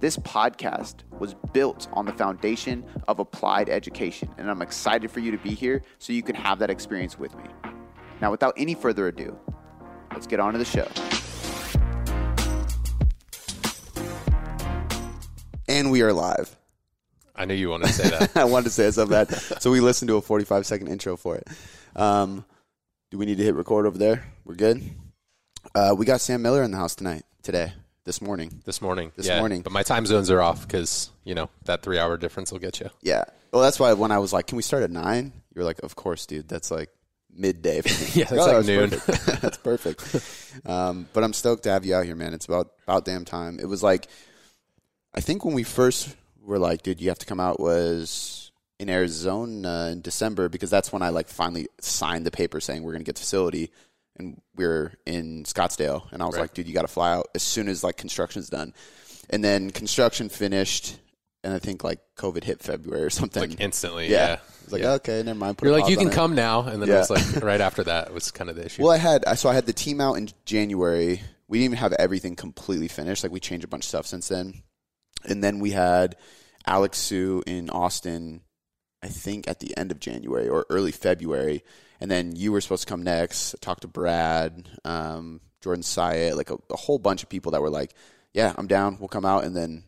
This podcast was built on the foundation of applied education, and I'm excited for you to be here so you can have that experience with me. Now, without any further ado, let's get on to the show. And we are live. I knew you wanted to say that. I wanted to say it so bad. So we listened to a 45 second intro for it. Um, do we need to hit record over there? We're good. Uh, we got Sam Miller in the house tonight, today, this morning. this morning. This yeah. morning. But my time zones are off because, you know, that three hour difference will get you. Yeah. Well, that's why when I was like, "Can we start at 9? You're like, "Of course, dude. That's like midday." For me. Yeah, that's like noon. Perfect. that's perfect. Um, but I'm stoked to have you out here, man. It's about about damn time. It was like, I think when we first were like, "Dude, you have to come out," was in Arizona in December because that's when I like finally signed the paper saying we're gonna get the facility. And we are in Scottsdale, and I was Right. like, "Dude, you got to fly out as soon as like construction's done." And then construction finished, and I think like COVID hit February or something. Like instantly. yeah, Yeah. I was like, Yeah. okay, never mind. Put You're like, you can it. come now. And then Yeah. it was like right after that was kind of the issue. Well, I had I so I had the team out in January. We didn't even have everything completely finished. Like we changed a bunch of stuff since then, and then we had Alex Sue in Austin. I think at the end of January or early February, and then you were supposed to come next. Talk to Brad, um, Jordan Syatt, like a, a whole bunch of people that were like, "Yeah, I'm down. We'll come out." And then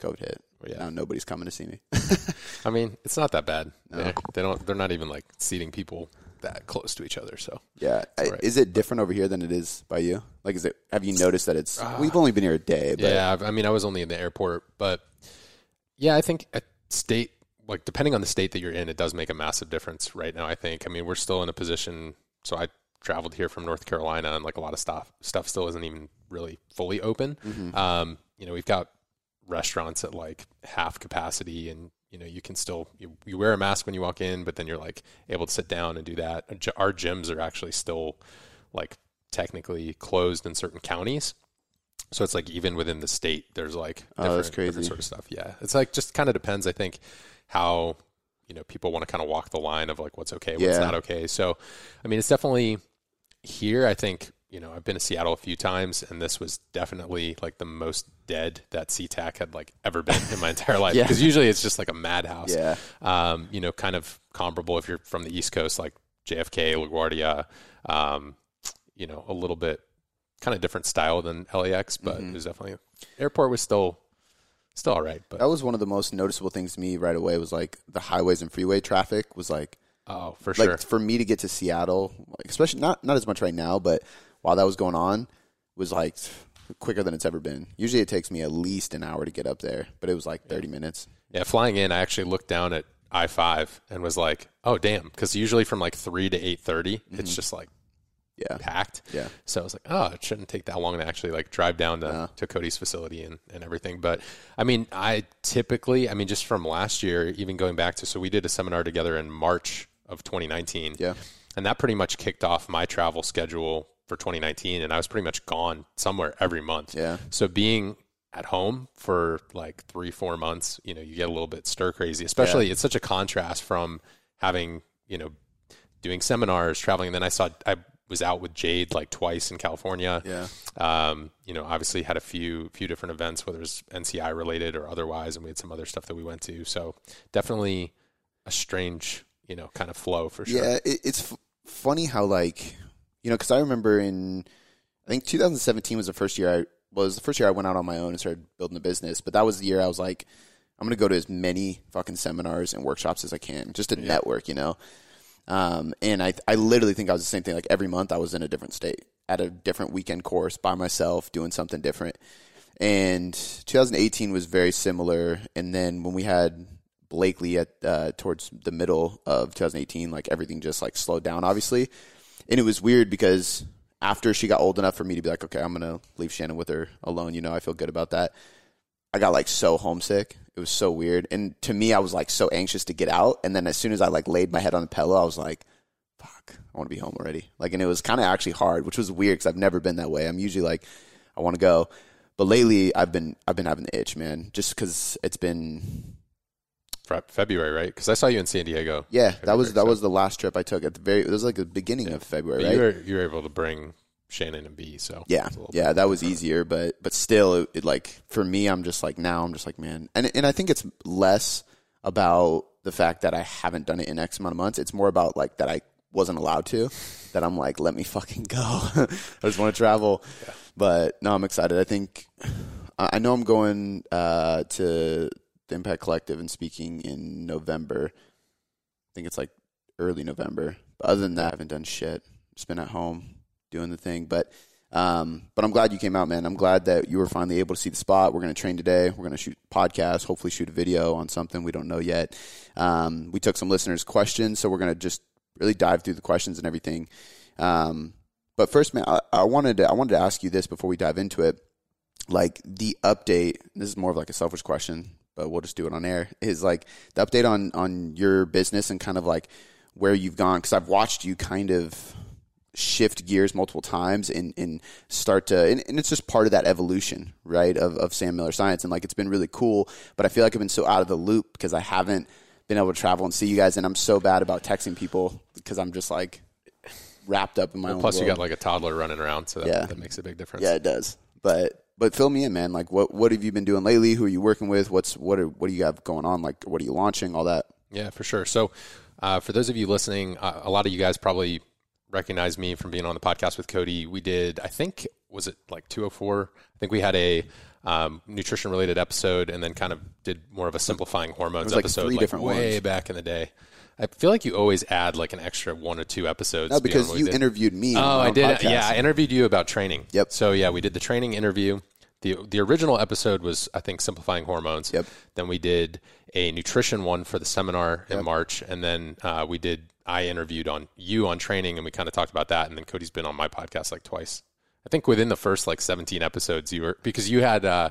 COVID hit. Yeah. Now nobody's coming to see me. I mean, it's not that bad. No. They're, they don't, they're not even like seating people that close to each other. So Yeah, right. is it different over here than it is by you? Like, is it? Have you noticed that it's? we've only been here a day, but yeah, I mean, I was only in the airport, but yeah, I think at state, like depending on the state that you're in, it does make a massive difference right now. I think. I mean, we're still in a position. So I traveled here from North Carolina, and like a lot of stuff, stuff still isn't even really fully open. Mm-hmm. Um, you know, we've got restaurants at like half capacity, and you know, you can still you, you wear a mask when you walk in, but then you're like able to sit down and do that. Our gyms are actually still like technically closed in certain counties. So it's like even within the state, there's like Oh, different, that's different sort of stuff. Yeah, it's like just kind of depends. I think how you know people want to kind of walk the line of like what's okay, what's Yeah. not okay. So, I mean, it's definitely here. I think you know I've been to Seattle a few times, and this was definitely like the most dead that SeaTac had like ever been in my entire life. Yeah. Because usually it's just like a madhouse. Yeah. Um, you know, kind of comparable if you're from the East Coast, like JFK, LaGuardia. Um, you know, a little bit kind of different style than LAX, but Mm-hmm. it was definitely airport was still still all right. But that was one of the most noticeable things to me right away. Was like the highways and freeway traffic was like oh, for like sure. for me to get to Seattle, especially not not as much right now, but while that was going on, was like quicker than it's ever been. Usually it takes me at least an hour to get up there, but it was like thirty minutes. Yeah, flying in, I actually looked down at I five and was like, "Oh, damn!" Because usually from like three to eight it's mm-hmm. just like Yeah, packed. yeah. So I was like, "Oh, it shouldn't take that long to actually like drive down to, No. to Cody's facility and, and everything." But I mean, I typically, I mean, just from last year, even going back to, so we did a seminar together in March of 2019. Yeah. and that pretty much kicked off my travel schedule for 2019, and I was pretty much gone somewhere every month. Yeah. So being at home for like three, four months, you know, you get a little bit stir crazy. Especially, it's such a contrast from having, you know, doing seminars, traveling. And then I saw I was out with Jade like twice in California. Yeah. Um, you know, obviously had a few few different events, whether it's NCI related or otherwise, and we had some other stuff that we went to. So definitely a strange, you know, kind of flow for sure. Yeah, it, it's f- funny how like you know because I remember in I think 2017 was the first year I was the first year I went out on my own and started building a business. But that was the year I was like, I'm gonna go to as many fucking seminars and workshops as I can just to network, you know. Um, and I I literally think I was the same thing. Like every month I was in a different state at a different weekend course by myself doing something different. And 2018 was very similar. And then when we had Blakely at uh, towards the middle of 2018, like everything just like slowed down, obviously. And it was weird because after she got old enough for me to be like, okay, I'm gonna leave Shannon with her alone. You know, I feel good about that. I got like so homesick, It was so weird. And to me, I was like so anxious to get out. And then as soon as I like laid my head on the pillow, I was like, fuck, I want to be home already. Like, and it was kind of actually hard, which was weird because I've never been that way. I'm usually like, I want to go. But lately, I've been I've been having the itch, man. Just because it's been February, right? Because I saw you in San Diego. Yeah, February, that was that so. was the last trip I took at the very. It was like the beginning yeah. of February, right? You were, you were able to bring Shannon and B. So yeah, yeah, that was easier, but but still, it, it, like for me, I'm just like now, I'm just like man, and and I think it's less about the fact that I haven't done it in X amount of months. It's more about like that I wasn't allowed to. That I'm like, let me fucking go. I just want to travel. Yeah. But no, I'm excited. I think I know I'm going uh, to the Impact Collective and speaking in November. I think it's like early November. But other than that, I haven't done shit. Just been at home doing the thing. But um, but I'm glad you came out, man. I'm glad that you were finally able to see the spot. We're going to train today. We're going to shoot podcast, hopefully shoot a video on something we don't know yet. Um, we took some listeners' questions, so we're going to just really dive through the questions and everything. Um, but first, man, I, I, wanted to, I wanted to ask you this before we dive into it. Like the update. This is more of like a selfish question, but we'll just do it on air. Is like the update on on your business and kind of like where you've gone because I've watched you kind of shift gears multiple times and, and start to and, and, it's just part of that evolution right of, of sam miller science. And like it's been really cool but i feel like i've been so out of the loop because i haven't been able to travel and see you guys. And i'm so bad about texting people because i'm just like wrapped up in my well, plus world. you got like a toddler running around so that, yeah. that makes a big difference. Yeah it does. But but fill me in man. Like what what have you been doing lately? Who are you working with? What's what are, what do you have going on? Like what are you launching? All that. Yeah for sure. So uh, for those of you listening, uh, a lot of you guys probably recognize me from being on the podcast with Cody. We did, I think, was it like 204? I think we had a um, nutrition related episode and then kind of did more of a simplifying hormones like episode like different way ones. back in the day. I feel like you always add like an extra one or two episodes. No, because you interviewed me. Oh, I did. Podcast. Yeah, I interviewed you about training. Yep. So yeah, we did the training interview. the The original episode was, I think, simplifying hormones. Yep. Then we did a nutrition one for the seminar in. March, and then uh, we did I interviewed on you on training, and we kind of talked about that. And then Cody's been on my podcast like twice. I think within the first like 17 episodes, you were because you had uh,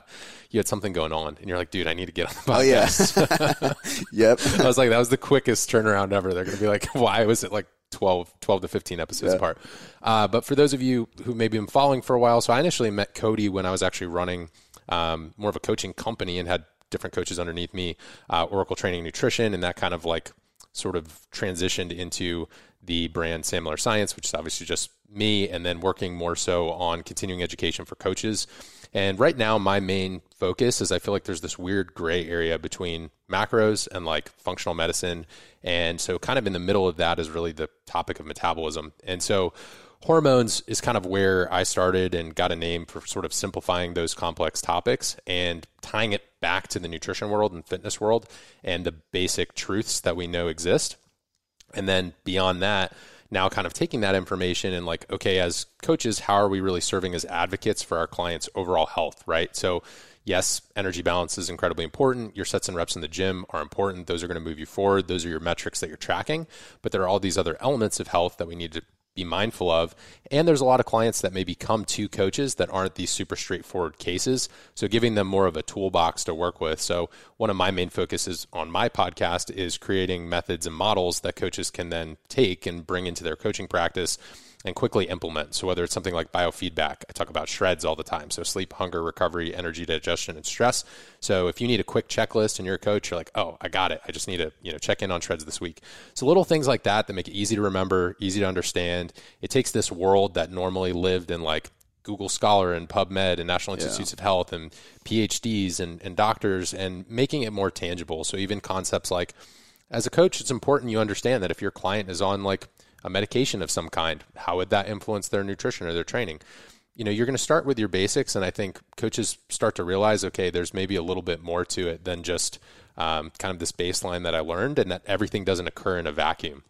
you had something going on, and you're like, dude, I need to get on the podcast. Oh yeah, yep. I was like, that was the quickest turnaround ever. They're gonna be like, why was it like 12, 12 to 15 episodes yeah. apart? Uh, but for those of you who maybe been following for a while, so I initially met Cody when I was actually running um, more of a coaching company and had different coaches underneath me, uh, Oracle Training Nutrition, and that kind of like sort of transitioned into the brand Sam Miller Science, which is obviously just me, and then working more so on continuing education for coaches. And right now, my main focus is I feel like there's this weird gray area between macros and like functional medicine. And so, kind of in the middle of that is really the topic of metabolism. And so, hormones is kind of where I started and got a name for sort of simplifying those complex topics and tying it back to the nutrition world and fitness world and the basic truths that we know exist. And then beyond that, now kind of taking that information and like, okay, as coaches, how are we really serving as advocates for our clients' overall health, right? So, yes, energy balance is incredibly important. Your sets and reps in the gym are important. Those are going to move you forward. Those are your metrics that you're tracking. But there are all these other elements of health that we need to be mindful of. And there's a lot of clients that maybe come to coaches that aren't these super straightforward cases. So giving them more of a toolbox to work with. So one of my main focuses on my podcast is creating methods and models that coaches can then take and bring into their coaching practice and quickly implement. So whether it's something like biofeedback, I talk about shreds all the time. So sleep, hunger, recovery, energy, digestion, and stress. So if you need a quick checklist and you're a coach, you're like, oh, I got it. I just need to you know check in on shreds this week. So little things like that that make it easy to remember, easy to understand. It takes this world that normally lived in like Google Scholar and PubMed and National Institutes yeah. of Health and PhDs and, and doctors and making it more tangible. So even concepts like as a coach, it's important you understand that if your client is on like a medication of some kind, how would that influence their nutrition or their training? You know, you're going to start with your basics, and I think coaches start to realize, okay, there's maybe a little bit more to it than just um, kind of this baseline that I learned, and that everything doesn't occur in a vacuum.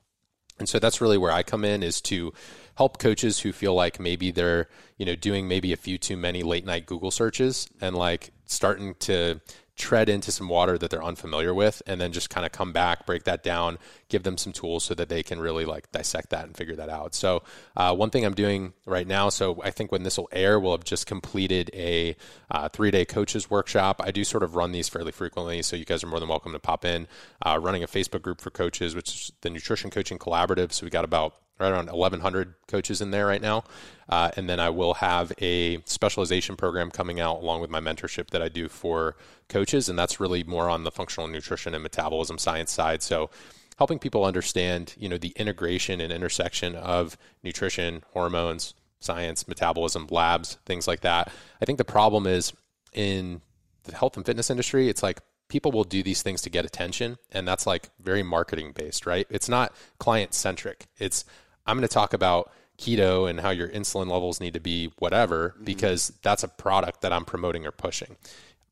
And so that's really where I come in is to help coaches who feel like maybe they're, you know, doing maybe a few too many late night Google searches and like starting to tread into some water that they're unfamiliar with and then just kind of come back break that down give them some tools so that they can really like dissect that and figure that out. So uh, one thing i'm doing right now so i think when this will air we'll have just completed a uh, three day coaches workshop. I do sort of run these fairly frequently so you guys are more than welcome to pop in. Uh, running a facebook group for coaches which is the nutrition coaching collaborative so we got about right around 1,100 coaches in there right now. Uh, and then I will have a specialization program coming out along with my mentorship that I do for coaches. And that's really more on the functional nutrition and metabolism science side. So helping people understand, you know, the integration and intersection of nutrition, hormones, science, metabolism, labs, things like that. I think the problem is in the health and fitness industry, it's like people will do these things to get attention and that's like very marketing based right it's not client centric it's i'm going to talk about keto and how your insulin levels need to be whatever mm-hmm. because that's a product that i'm promoting or pushing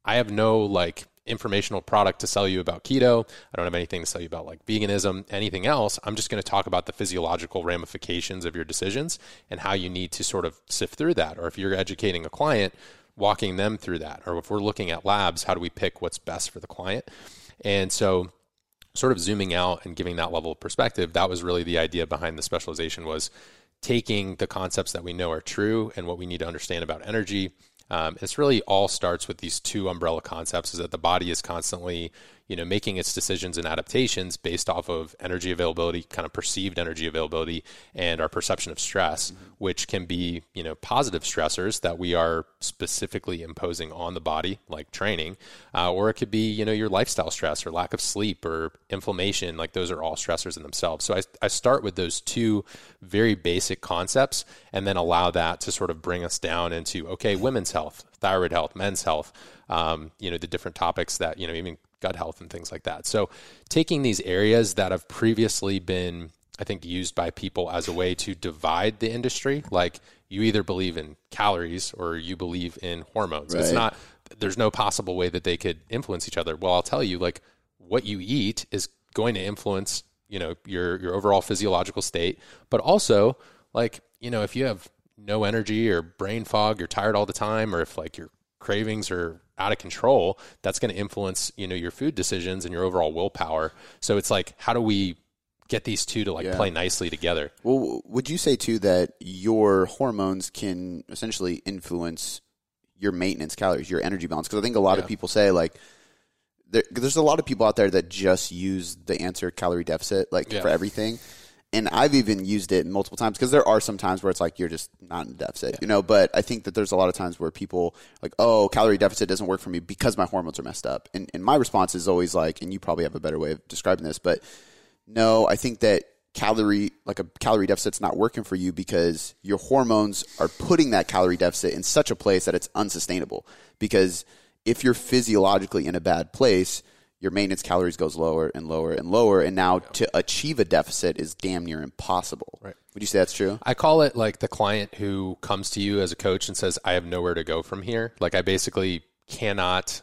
i have no like informational product to sell you about keto i don't have anything to sell you about like veganism anything else i'm just going to talk about the physiological ramifications of your decisions and how you need to sort of sift through that or if you're educating a client walking them through that. Or if we're looking at labs, how do we pick what's best for the client? And so sort of zooming out and giving that level of perspective, that was really the idea behind the specialization was taking the concepts that we know are true and what we need to understand about energy. Um, it's really all starts with these two umbrella concepts is that the body is constantly you know, making its decisions and adaptations based off of energy availability, kind of perceived energy availability, and our perception of stress, mm-hmm. which can be, you know, positive stressors that we are specifically imposing on the body, like training, uh, or it could be, you know, your lifestyle stress or lack of sleep or inflammation. Like those are all stressors in themselves. So I, I start with those two very basic concepts and then allow that to sort of bring us down into, okay, women's health, thyroid health, men's health. Um, you know the different topics that you know even gut health and things like that. So taking these areas that have previously been I think used by people as a way to divide the industry, like you either believe in calories or you believe in hormones. Right. It's not there's no possible way that they could influence each other. Well, I'll tell you like what you eat is going to influence, you know, your your overall physiological state, but also like, you know, if you have no energy or brain fog, you're tired all the time or if like your cravings are out of control, that's going to influence, you know, your food decisions and your overall willpower. So it's like, how do we get these two to like yeah. play nicely together? Well, would you say too that your hormones can essentially influence your maintenance calories, your energy balance? Because I think a lot yeah. of people say like, there, there's a lot of people out there that just use the answer calorie deficit like yeah. for everything and I've even used it multiple times because there are some times where it's like you're just not in deficit, yeah. you know. But I think that there's a lot of times where people like, oh, calorie deficit doesn't work for me because my hormones are messed up. And, and my response is always like, and you probably have a better way of describing this, but no, I think that calorie like a calorie deficit's not working for you because your hormones are putting that calorie deficit in such a place that it's unsustainable. Because if you're physiologically in a bad place your maintenance calories goes lower and lower and lower and now yeah. to achieve a deficit is damn near impossible. Right. Would you say that's true? I call it like the client who comes to you as a coach and says i have nowhere to go from here. Like i basically cannot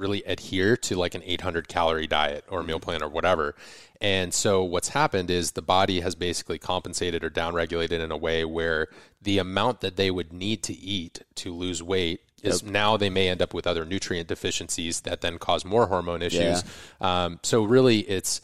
really adhere to like an 800 calorie diet or meal mm-hmm. plan or whatever and so what's happened is the body has basically compensated or downregulated in a way where the amount that they would need to eat to lose weight is yep. now they may end up with other nutrient deficiencies that then cause more hormone issues. Yeah. Um, so really, it's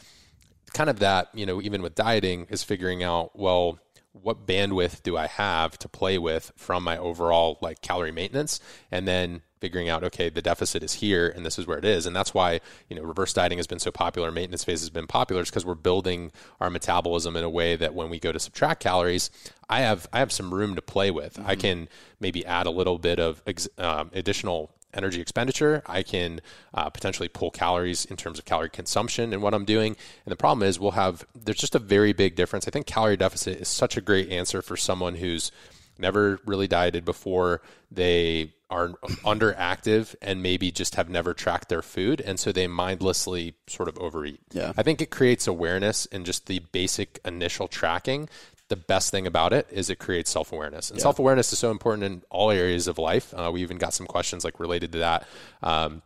kind of that you know even with dieting is figuring out well what bandwidth do I have to play with from my overall like calorie maintenance, and then figuring out okay the deficit is here and this is where it is and that's why you know reverse dieting has been so popular maintenance phase has been popular is because we're building our metabolism in a way that when we go to subtract calories i have i have some room to play with mm-hmm. i can maybe add a little bit of um, additional energy expenditure. I can uh, potentially pull calories in terms of calorie consumption and what I'm doing. And the problem is, we'll have there's just a very big difference. I think calorie deficit is such a great answer for someone who's never really dieted before. They are underactive and maybe just have never tracked their food and so they mindlessly sort of overeat. Yeah. I think it creates awareness and just the basic initial tracking the best thing about it is it creates self awareness, and yeah. self awareness is so important in all areas of life. Uh, we even got some questions like related to that. Um,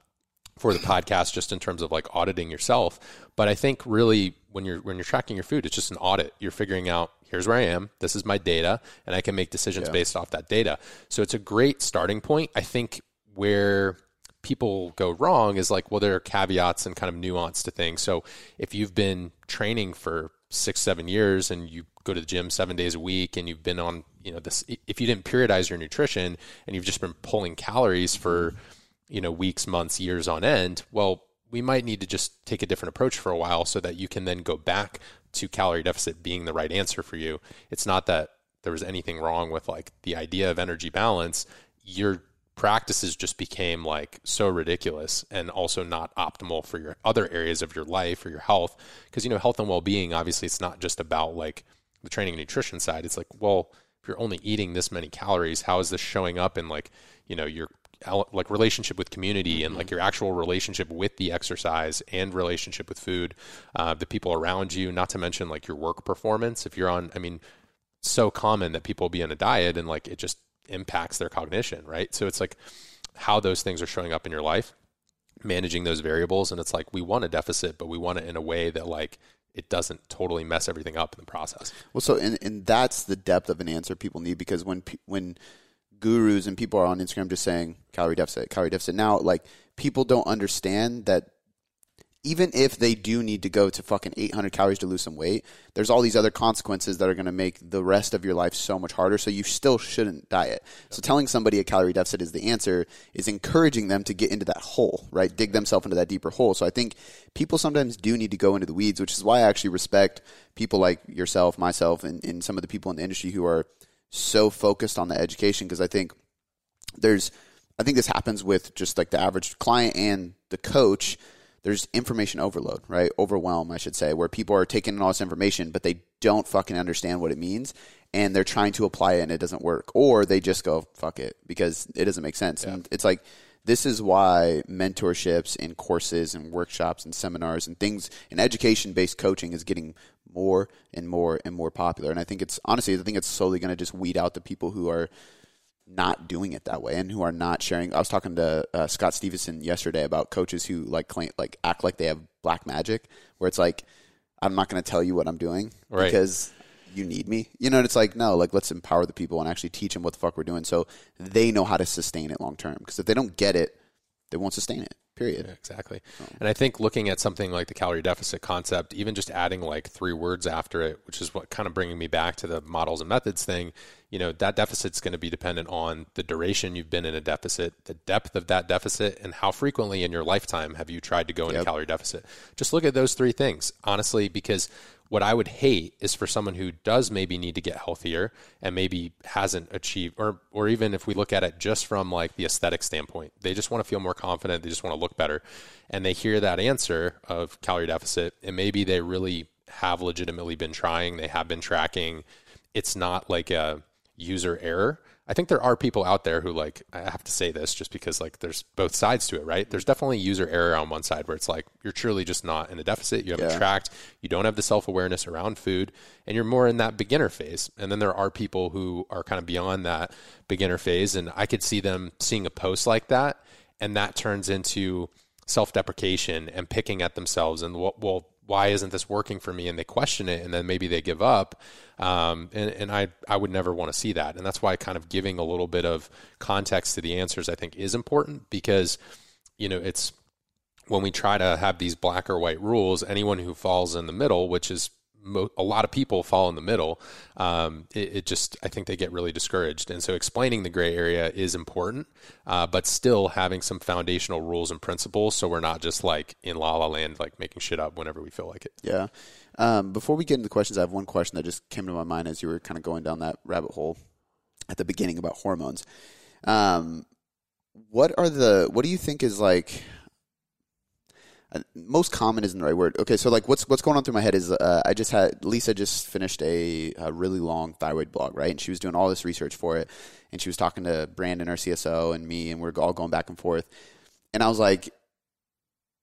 for the podcast just in terms of like auditing yourself but i think really when you're when you're tracking your food it's just an audit you're figuring out here's where i am this is my data and i can make decisions yeah. based off that data so it's a great starting point i think where people go wrong is like, well, there are caveats and kind of nuance to things. So if you've been training for six, seven years and you go to the gym seven days a week and you've been on, you know, this, if you didn't periodize your nutrition and you've just been pulling calories for, you know, weeks, months, years on end, well, we might need to just take a different approach for a while so that you can then go back to calorie deficit being the right answer for you. It's not that there was anything wrong with like the idea of energy balance. Your practices just became like so ridiculous and also not optimal for your other areas of your life or your health. Because, you know, health and well being, obviously, it's not just about like the training and nutrition side. It's like, well, if you're only eating this many calories, how is this showing up in like, you know, your like relationship with community and like mm-hmm. your actual relationship with the exercise and relationship with food, uh, the people around you, not to mention like your work performance. If you're on, I mean, so common that people be on a diet and like it just impacts their cognition, right? So it's like how those things are showing up in your life, managing those variables. And it's like we want a deficit, but we want it in a way that like it doesn't totally mess everything up in the process. Well, so and, and that's the depth of an answer people need because when when gurus and people are on Instagram just saying calorie deficit, calorie deficit. Now, like people don't understand that even if they do need to go to fucking 800 calories to lose some weight, there's all these other consequences that are going to make the rest of your life so much harder. So you still shouldn't diet. So telling somebody a calorie deficit is the answer is encouraging them to get into that hole, right? Dig themselves into that deeper hole. So I think people sometimes do need to go into the weeds, which is why I actually respect people like yourself, myself, and, and some of the people in the industry who are so focused on the education because I think there's I think this happens with just like the average client and the coach. There's information overload, right? Overwhelm, I should say, where people are taking in all this information, but they don't fucking understand what it means and they're trying to apply it and it doesn't work. Or they just go, fuck it, because it doesn't make sense. Yeah. And it's like this is why mentorships and courses and workshops and seminars and things and education based coaching is getting more and more and more popular. And I think it's honestly, I think it's slowly going to just weed out the people who are not doing it that way and who are not sharing. I was talking to uh, Scott Stevenson yesterday about coaches who like claim, like act like they have black magic, where it's like, I'm not going to tell you what I'm doing right. because you need me. You know, it's like, no, like let's empower the people and actually teach them what the fuck we're doing so they know how to sustain it long term. Because if they don't get it, they won't sustain it. Period. Yeah, exactly. And I think looking at something like the calorie deficit concept, even just adding like three words after it, which is what kind of bringing me back to the models and methods thing, you know, that deficit's going to be dependent on the duration you've been in a deficit, the depth of that deficit, and how frequently in your lifetime have you tried to go into yep. calorie deficit. Just look at those three things, honestly, because what I would hate is for someone who does maybe need to get healthier and maybe hasn't achieved, or or even if we look at it just from like the aesthetic standpoint, they just want to feel more confident, they just want to look better, and they hear that answer of calorie deficit, and maybe they really have legitimately been trying, they have been tracking. It's not like a user error I think there are people out there who like I have to say this just because like there's both sides to it, right? There's definitely user error on one side where it's like you're truly just not in a deficit, you haven't yeah. tracked, you don't have the self-awareness around food, and you're more in that beginner phase. And then there are people who are kind of beyond that beginner phase and I could see them seeing a post like that and that turns into self-deprecation and picking at themselves and what, well why isn't this working for me? And they question it, and then maybe they give up. Um, and, and I, I would never want to see that. And that's why kind of giving a little bit of context to the answers, I think, is important because, you know, it's when we try to have these black or white rules, anyone who falls in the middle, which is mo- a lot of people fall in the middle, um, it, it, just I think they get really discouraged. And so explaining the gray area is important, uh, but still having some foundational rules and principles, so we're not just like in la la land, like making shit up whenever we feel like it. Yeah. Um, before we get into the questions, I have one question that just came to my mind as you were kind of going down that rabbit hole at the beginning about hormones. Um, what are the what do you think is like most common isn't the right word. Okay, so like what's what's going on through my head is uh, I just had Lisa just finished a, a, really long thyroid blog, right? And she was doing all this research for it, and she was talking to Brandon, our CSO, and me, and we're all going back and forth. And I was like,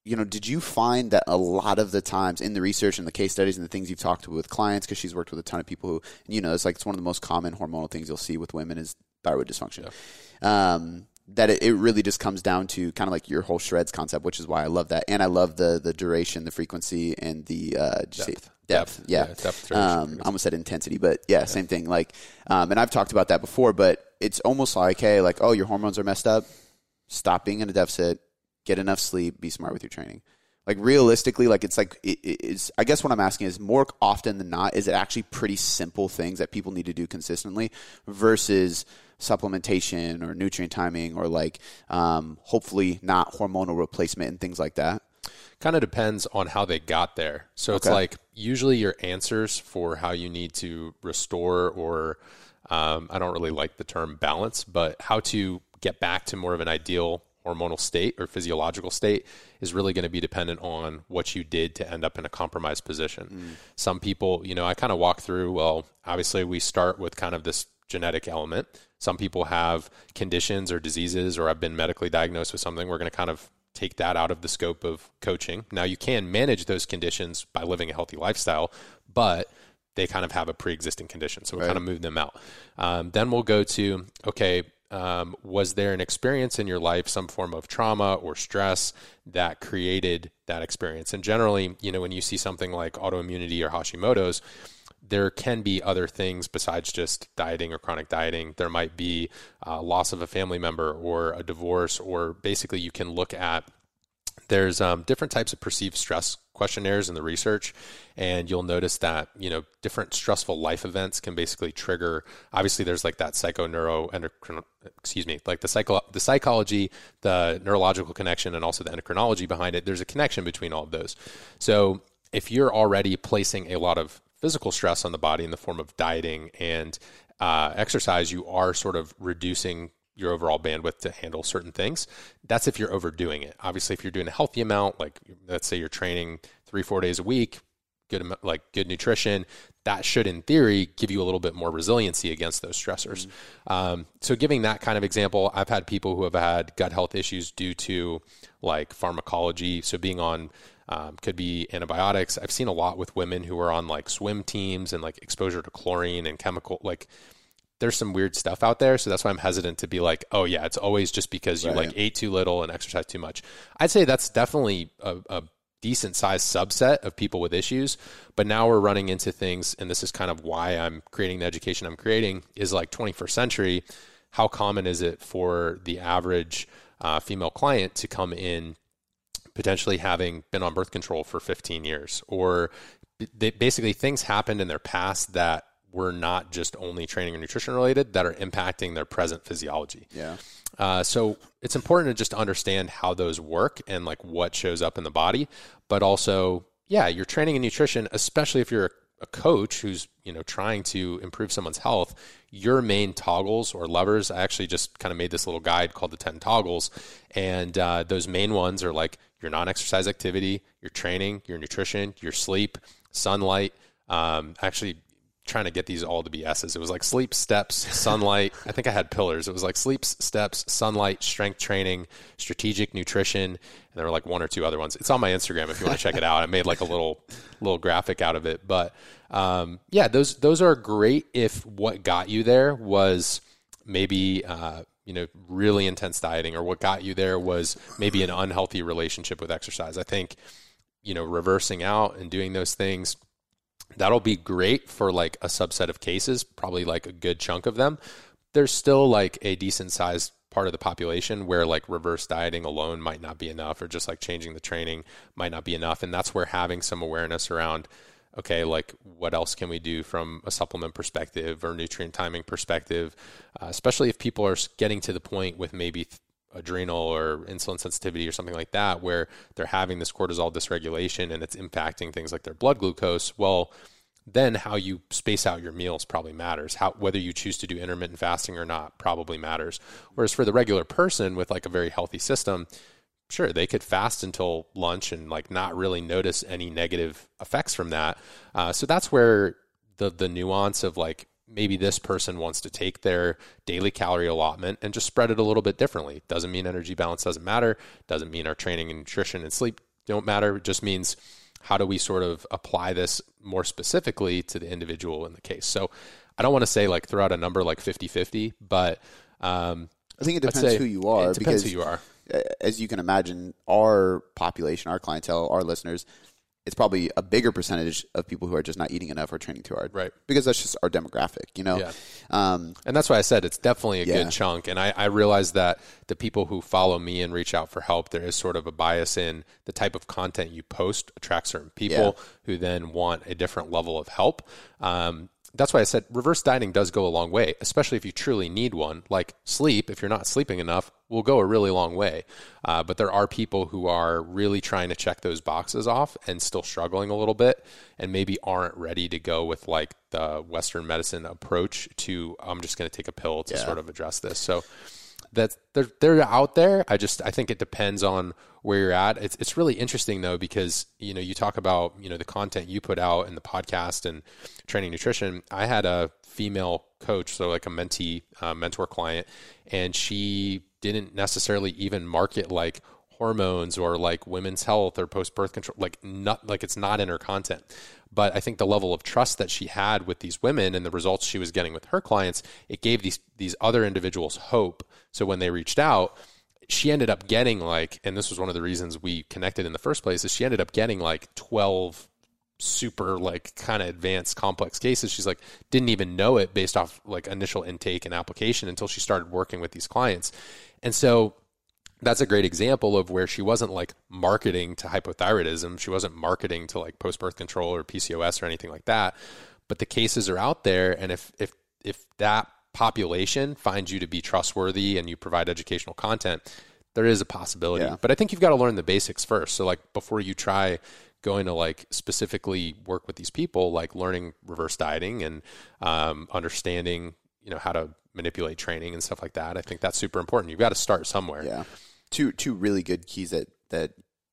you know, did you find that a lot of the times in the research and the case studies and the things you've talked to with clients, because she's worked with a ton of people who, you know, it's like it's one of the most common hormonal things you'll see with women is thyroid dysfunction. Yeah. Um, that it, it really just comes down to kind of like your whole shreds concept, which is why I love that, and I love the the duration, the frequency, and the uh, depth. Depth, yeah. yeah depth um, I almost said intensity, but yeah, yeah. same thing. Like, um, and I've talked about that before, but it's almost like, hey, like, oh, your hormones are messed up. Stop being in a deficit. get enough sleep, be smart with your training. Like realistically, like it's like it, it's. I guess what I'm asking is more often than not, is it actually pretty simple things that people need to do consistently versus supplementation or nutrient timing or like um, hopefully not hormonal replacement and things like that. Kind of depends on how they got there. So it's like usually your answers for how you need to restore or um, I don't really like the term balance, but how to get back to more of an ideal hormonal state or physiological state is really going to be dependent on what you did to end up in a compromised position. Some people, you know, I kind of walk through, well, obviously we start with kind of this genetic element. Some people have conditions or diseases or have been medically diagnosed with something. We're going to kind of take that out of the scope of coaching. Now you can manage those conditions by living a healthy lifestyle, but they kind of have a pre-existing condition, so we kind of move them out. Um, then we'll go to okay, um, was there an experience in your life, some form of trauma or stress that created that experience? And generally, you know, when you see something like autoimmunity or Hashimoto's, there can be other things besides just dieting or chronic dieting. There might be uh, loss of a family member or a divorce, or basically you can look at there's um, different types of perceived stress questionnaires in the research and you'll notice that you know different stressful life events can basically trigger obviously there's like that psychoneuroendocrine excuse me like the psycho the psychology the neurological connection and also the endocrinology behind it. There's a connection between all of those. So if you're already placing a lot of physical stress on the body in the form of dieting and uh, exercise you are sort of reducing your overall bandwidth to handle certain things. That's if you're overdoing it. Obviously, if you're doing a healthy amount, like let's say you're training three, four days a week, good like good nutrition, that should, in theory, give you a little bit more resiliency against those stressors. Um, so, giving that kind of example, I've had people who have had gut health issues due to like pharmacology. So, being on um, could be antibiotics. I've seen a lot with women who are on like swim teams and like exposure to chlorine and chemical like there's some weird stuff out there. So that's why I'm hesitant to be like, oh yeah, it's always just because you Right. like ate too little and exercise too much. I'd say that's definitely a, a decent sized subset of people with issues. But now we're running into things, and this is kind of why I'm creating the education I'm creating is like 21st century. How common is it for the average uh, female client to come in potentially having been on birth control for 15 years or they, basically things happened in their past that were not just only training or nutrition related that are impacting their present physiology Yeah. uh, so it's important to just understand how those work and like what shows up in the body, but also, yeah, your training and nutrition, especially if you're a coach who's you know trying to improve someone's health, your main toggles or levers. I actually just kind of made this little guide called the ten toggles, and uh, those main ones are like your non-exercise activity, your training, your nutrition, your sleep, sunlight. Um, actually, trying to get these all to be S's. It was like sleep, steps, sunlight. I think I had pillars. It was like sleep, steps, sunlight, strength training, strategic nutrition, and there were like one or two other ones. It's on my Instagram if you want to check it out. I made like a little little graphic out of it. But um, yeah, those those are great if what got you there was maybe uh, you know really intense dieting, or what got you there was maybe an unhealthy relationship with exercise. I think you know reversing out and doing those things that'll be great for like a subset of cases, probably like a good chunk of them. There's still like a decent sized part of the population where like reverse dieting alone might not be enough, or just like changing the training might not be enough. And that's where having some awareness around, okay, like what else can we do from a supplement perspective or nutrient timing perspective, uh, especially if people are getting to the point with maybe adrenal or insulin sensitivity or something like that where they're having this cortisol dysregulation and it's impacting things like their blood glucose well then how you space out your meals probably matters. How whether you choose to do intermittent fasting or not probably matters. Whereas for the regular person with like a very healthy system sure they could fast until lunch and like not really notice any negative effects from that. Uh, so that's where the the nuance of like maybe this person wants to take their daily calorie allotment and just spread it a little bit differently. Doesn't mean energy balance doesn't matter. Doesn't mean our training and nutrition and sleep don't matter. It just means how do we sort of apply this more specifically to the individual in the case. So I don't want to say like throw out a number like 50 50, but um, I think it depends who you are. It depends who you are. as you can imagine, our population, our clientele, our listeners, it's probably a bigger percentage of people who are just not eating enough or training too hard. Right. Because that's just our demographic, you know? Yeah. Um, And that's why I said it's definitely a Yeah. good chunk. And I, I realize that the people who follow me and reach out for help, there is sort of a bias in the type of content you post attracts certain people who then want a different level of help. Um, that's why I said reverse dieting does go a long way, especially if you truly need one. Like sleep, if you're not sleeping enough, will go a really long way. Uh, but there are people who are really trying to check those boxes off and still struggling a little bit and maybe aren't ready to go with like the Western medicine approach to, I'm just going to take a pill to Yeah. sort of address this. So that's they're they're out there. I just I think it depends on where you're at. It's it's really interesting though because you know you talk about you know the content you put out in the podcast and training nutrition. I had a female coach, so like a mentee uh, mentor client, and she didn't necessarily even market like hormones or like women's health or post birth control like not like it's not in her content. But i think the level of trust that she had with these women and the results she was getting with her clients it gave these these other individuals hope. So when they reached out she ended up getting like and this was one of the reasons we connected in the first place is she ended up getting like 12 super like kind of advanced complex cases. She's like didn't even know it based off like initial intake and application until she started working with these clients. And so that's a great example of where she wasn't like marketing to hypothyroidism. She wasn't marketing to like post birth control or PCOS or anything like that. But the cases are out there, and if if if that population finds you to be trustworthy and you provide educational content, there is a possibility. Yeah. But I think you've got to learn the basics first. So like before you try going to like specifically work with these people, like learning reverse dieting and um, understanding you know how to manipulate training and stuff like that. I think that's super important. You've got to start somewhere. Yeah. Two two really good keys that that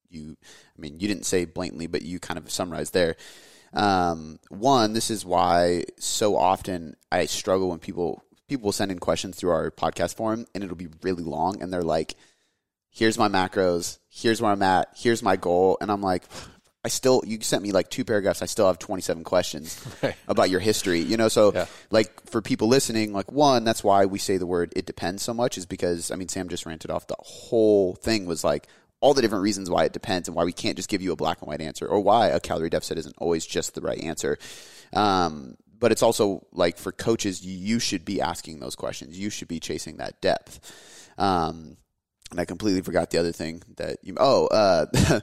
you I mean you didn't say blatantly but you kind of summarized there. Um, one, this is why so often I struggle when people people send in questions through our podcast forum and it'll be really long and they're like, Here's my macros, here's where I'm at, here's my goal and I'm like I still you sent me like two paragraphs, I still have twenty seven questions Right. about your history. You know, so Yeah. like for people listening, like one, that's why we say the word it depends so much is because I mean Sam just ranted off the whole thing was like all the different reasons why it depends and why we can't just give you a black and white answer or why a calorie deficit isn't always just the right answer. Um, but it's also like for coaches, you, you should be asking those questions. You should be chasing that depth. Um, and I completely forgot the other thing that you. Oh, uh,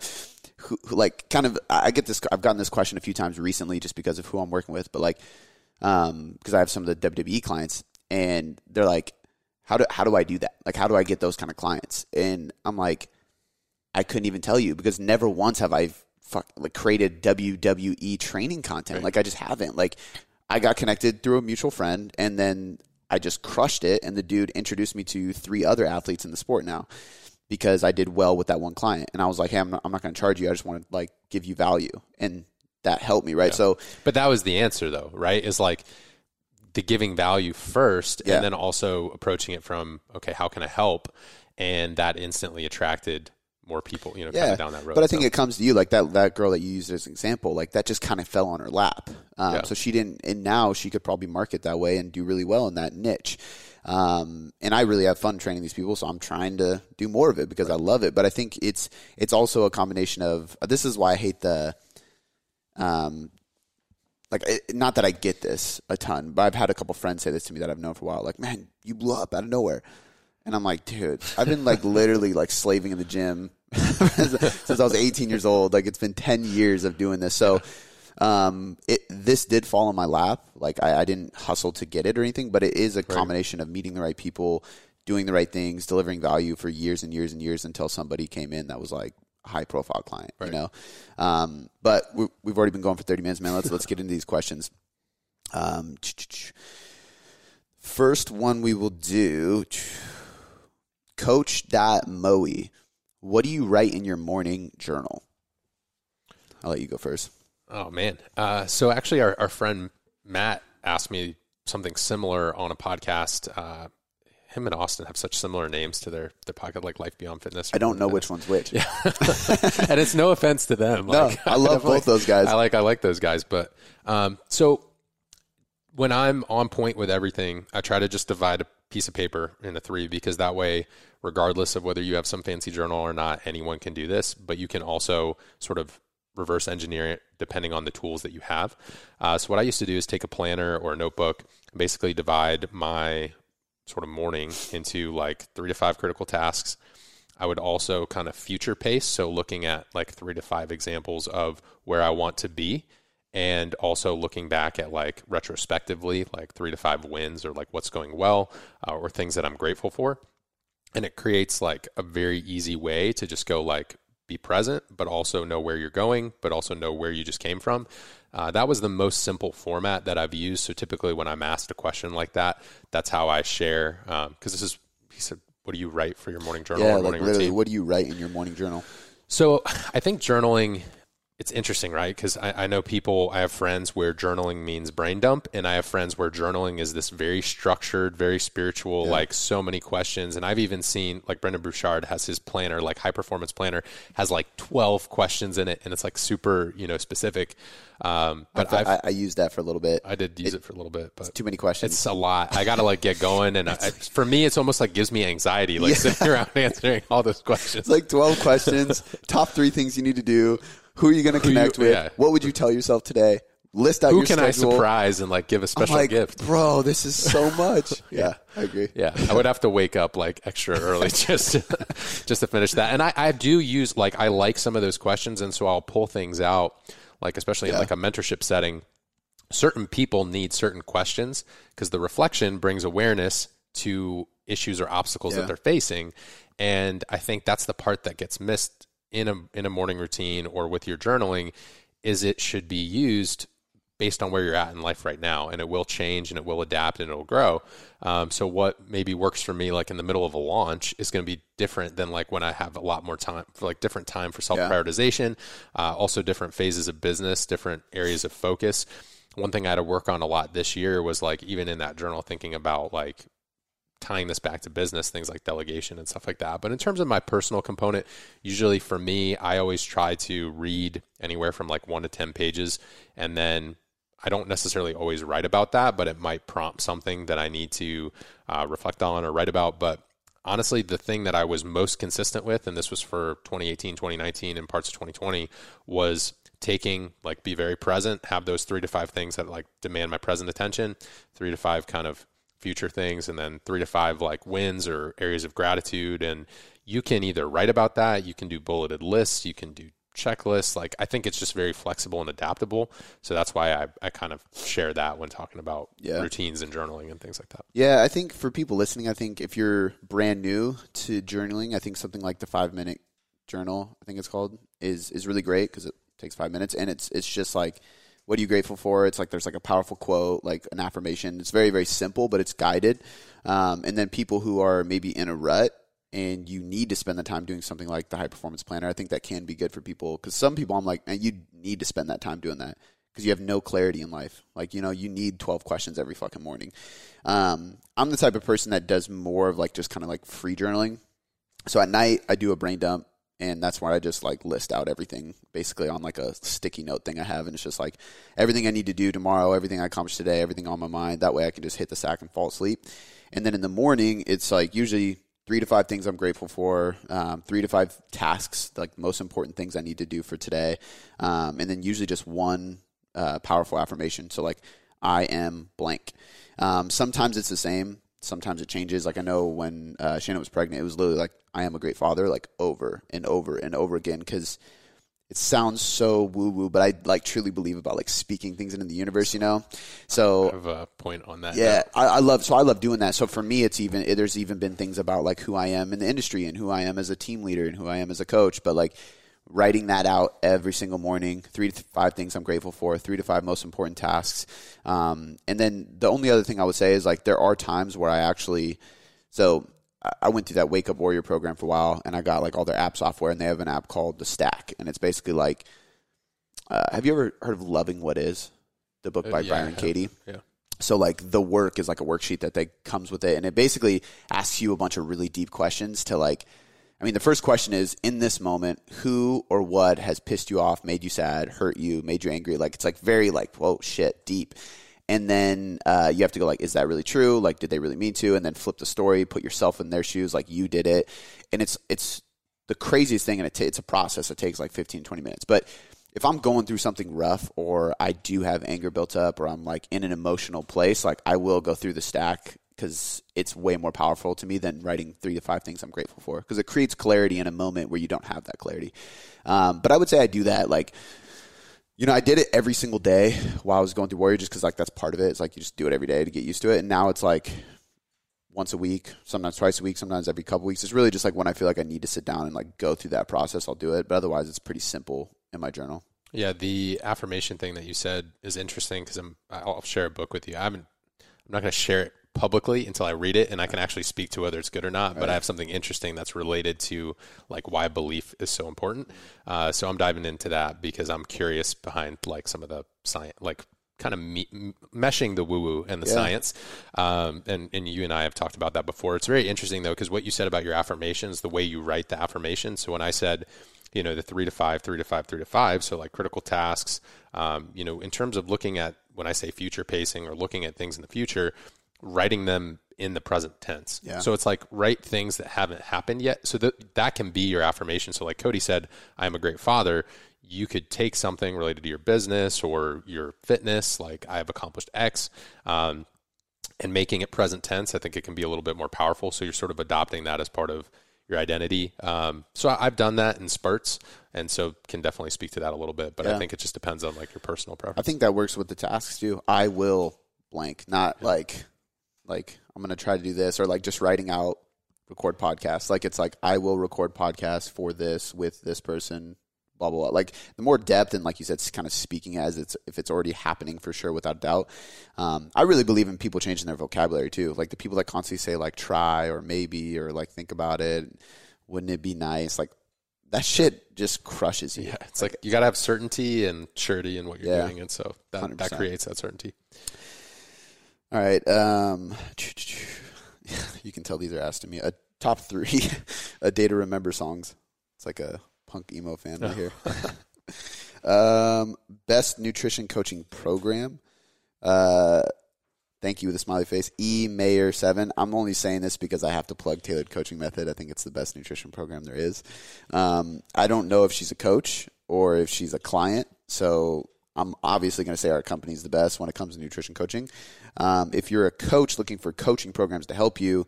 who, who, like kind of. I get this. I've gotten this question a few times recently, just because of who I'm working with. But like, um, because I have some of the WWE clients, and they're like, "How do how do I do that? Like, how do I get those kind of clients?" And I'm like, I couldn't even tell you because never once have I fuck, like created WWE training content. Right. Like, I just haven't. Like, I got connected through a mutual friend, and then I just crushed it. And the dude introduced me to three other athletes in the sport now because I did well with that one client. And I was like, hey, I'm not, I'm not going to charge you. I just want to like give you value. And that helped me, right? Yeah. So But that was the answer, though, right? Is like the giving value first, Yeah. and then also approaching it from okay, how can I help? And that instantly attracted more people, you know, kind yeah, of down that road. but I think So, it comes to you like that that girl that you used as an example, like that just kind of fell on her lap. Um, Yeah. So she didn't, and now she could probably market that way and do really well in that niche. Um, and I really have fun training these people, so I'm trying to do more of it because I love it. But I think it's it's also a combination of this is why I hate the, um, like it, not that I get this a ton, but I've had a couple friends say this to me that I've known for a while. Like, man, you blew up out of nowhere. And I'm like, dude, I've been like literally like slaving in the gym since I was 18 years old. Like it's been 10 years of doing this. So, um, it this did fall in my lap. Like I, I didn't hustle to get it or anything, but it is a combination of meeting the right people, doing the right things, delivering value for years and years and years until somebody came in that was like high profile client. You know, um, but we, we've already been going for 30 minutes, man. Let's let's get into these questions. Um, first one we will do. Coach Moe, what do you write in your morning journal? I'll let you go first. Oh man. Uh, so actually, our, our friend Matt asked me something similar on a podcast. Uh, him and Austin have such similar names to their their podcast, like Life Beyond Fitness. I don't know Fitness. which one's which. Yeah, and it's no offense to them. No, Like, I love definitely- both those guys. I like I like those guys, but um, so when I'm on point with everything, I try to just divide a piece of paper into three because that way, regardless of whether you have some fancy journal or not, anyone can do this. But you can also sort of reverse engineer it depending on the tools that you have. Uh, so what I used to do is take a planner or a notebook, and basically divide my sort of morning into like three to five critical tasks. I would also kind of future pace, so looking at like three to five examples of where I want to be, and also looking back at like retrospectively, like three to five wins or like what's going well uh, or things that I'm grateful for. And it creates like a very easy way to just go like be present, but also know where you're going, but also know where you just came from. Uh, that was the most simple format that I've used. So typically, when I'm asked a question like that, that's how I share. Because um, this is, he said, "What do you write for your morning journal?" Yeah, or like morning literally, routine? what do you write in your morning journal? So I think journaling it's interesting, right? Because I, I, know people, I have friends where journaling means brain dump, and I have friends where journaling is this very structured, very spiritual, yeah. like so many questions. And I've even seen, like Brendon Burchard has his planner, like high performance planner, has like 12 questions in it, and it's like super, you know, specific. Um, but I, I used that for a little bit. I did use it, it for a little bit, but too many questions. It's a lot. I got to like get going, and I, for me, it's almost like gives me anxiety, like yeah. sitting around answering all those questions. It's like 12 questions, top three things you need to do who are you going to connect you, with? Yeah. What would you tell yourself today? List out Who your can schedule. I surprise and like give a special like, gift? Bro, this is so much. yeah, I agree. Yeah, I would have to wake up like extra early just to, just to finish that. And I, I do use like I like some of those questions, and so I'll pull things out, like especially yeah. in like a mentorship setting. Certain people need certain questions because the reflection brings awareness to issues or obstacles yeah. that they're facing, and I think that's the part that gets missed in a in a morning routine or with your journaling is it should be used based on where you're at in life right now and it will change and it will adapt and it'll grow um, so what maybe works for me like in the middle of a launch is going to be different than like when i have a lot more time for like different time for self prioritization yeah. uh, also different phases of business different areas of focus one thing i had to work on a lot this year was like even in that journal thinking about like tying this back to business, things like delegation and stuff like that. But in terms of my personal component, usually for me, I always try to read anywhere from like one to 10 pages. And then I don't necessarily always write about that, but it might prompt something that I need to uh, reflect on or write about. But honestly, the thing that I was most consistent with, and this was for 2018, 2019, and parts of 2020, was taking like be very present have those three to five things that like demand my present attention three to five kind of future things and then three to five like wins or areas of gratitude and you can either write about that you can do bulleted lists you can do checklists like i think it's just very flexible and adaptable so that's why i, I kind of share that when talking about yeah. routines and journaling and things like that yeah i think for people listening i think if you're brand new to journaling i think something like the five minute journal i think it's called is is really great because it takes five minutes and it's it's just like what are you grateful for? It's like there's like a powerful quote, like an affirmation. It's very very simple, but it's guided. Um, and then people who are maybe in a rut and you need to spend the time doing something like the high performance planner, I think that can be good for people because some people I'm like, man, you need to spend that time doing that because you have no clarity in life. Like you know, you need 12 questions every fucking morning. Um, I'm the type of person that does more of like just kind of like free journaling. So at night I do a brain dump and that's where I just like list out everything basically on like a sticky note thing I have, and it's just like everything I need to do tomorrow, everything I accomplished today, everything on my mind. That way I can just hit the sack and fall asleep. And then in the morning, it's like usually three to five things I'm grateful for, um, three to five tasks, like most important things I need to do for today, um, and then usually just one uh, powerful affirmation. So like I am blank. Um, sometimes it's the same sometimes it changes. Like I know when uh, Shannon was pregnant, it was literally like I am a great father, like over and over and over again because it sounds so woo woo, but I like truly believe about like speaking things into the universe, you know. So I have a point on that. Yeah, I, I, love so I love doing that. So for me, it's even there's even been things about like who I am in the industry and who I am as a team leader and who I am as a coach, but like writing that out every single morning three to five things i'm grateful for three to five most important tasks. Um, and then the only other thing i would say is like there are times where i actually so i went through that wake up warrior program for a while and i got like all their app software and they have an app called the stack and it's basically like uh, have you ever heard of loving what is? The book by uh, yeah, byron katie yeah. So like the work is like a worksheet that they comes with it and it basically asks you a bunch of really deep questions to like I mean, the first question is in this moment, who or what has pissed you off, made you sad, hurt you, made you angry? Like, it's like very like, whoa, shit, deep. And then uh, you have to go like, is that really true? Like, did they really mean to? And then flip the story, put yourself in their shoes, like you did it. And it's it's the craziest thing, and it t- it's a process. It takes like 15, 20 minutes, but if I'm going through something rough or I do have anger built up or I'm like in an emotional place, like I will go through the stack because it's way more powerful to me than writing three to five things I'm grateful for because it creates clarity in a moment where you don't have that clarity. Um, but I would say I do that like. You know, I did it every single day while I was going through Warrior, just because like that's part of it. It's like you just do it every day to get used to it. And now it's like once a week, sometimes twice a week, sometimes every couple weeks. It's really just like when I feel like I need to sit down and like go through that process, I'll do it. But otherwise, it's pretty simple in my journal. Yeah, the affirmation thing that you said is interesting because I'm I'll share a book with you. I haven't I'm not going to share it publicly until I read it and I can actually speak to whether it's good or not. But I have something interesting that's related to like why belief is so important. Uh, so I'm diving into that because I'm curious behind like some of the science, like kind of me- meshing the woo woo and the Yeah. science. Um, and, and you and I have talked about that before. It's very interesting though, because what you said about your affirmations, the way you write the affirmations. So when I said, you know, the three to five, three to five, three to five, so like critical tasks, um, you know, in terms of looking at when I say future pacing or looking at things in the future, writing them in the present tense. Yeah. So it's like write things that haven't happened yet. So that that can be your affirmation. So like Cody said, I am a great father. You could take something related to your business or your fitness, like I have accomplished X, um, and making it present tense. I think it can be a little bit more powerful. So you're sort of adopting that as part of your identity. Um, so I've done that in spurts, and so can definitely speak to that a little bit. But I think it just depends on like your personal preference. I think that works with the tasks too. I will blank, not like like I'm gonna try to do this or like just writing out record podcasts. Like it's like I will record podcasts for this with this person. Blah blah blah. Like the more depth and like you said, it's kind of speaking as it's if it's already happening for sure without doubt. Um, I really believe in people changing their vocabulary too. Like the people that constantly say like try or maybe or like think about it. Wouldn't it be nice? Like that shit just crushes you. Yeah, it's like you got to have certainty and surety in what you're Yeah. doing, and so that, that 100%. creates that certainty. All right. Um, you can tell these are asked to me. A top three, a day to remember songs. It's like a punk emo fan right here. um, best nutrition coaching program. Uh, thank you with a smiley face. E Mayor seven. I'm only saying this because I have to plug Tailored Coaching Method. I think it's the best nutrition program there is. Um, I don't know if she's a coach or if she's a client, so I'm obviously going to say our company's the best when it comes to nutrition coaching. Um, if you're a coach looking for coaching programs to help you,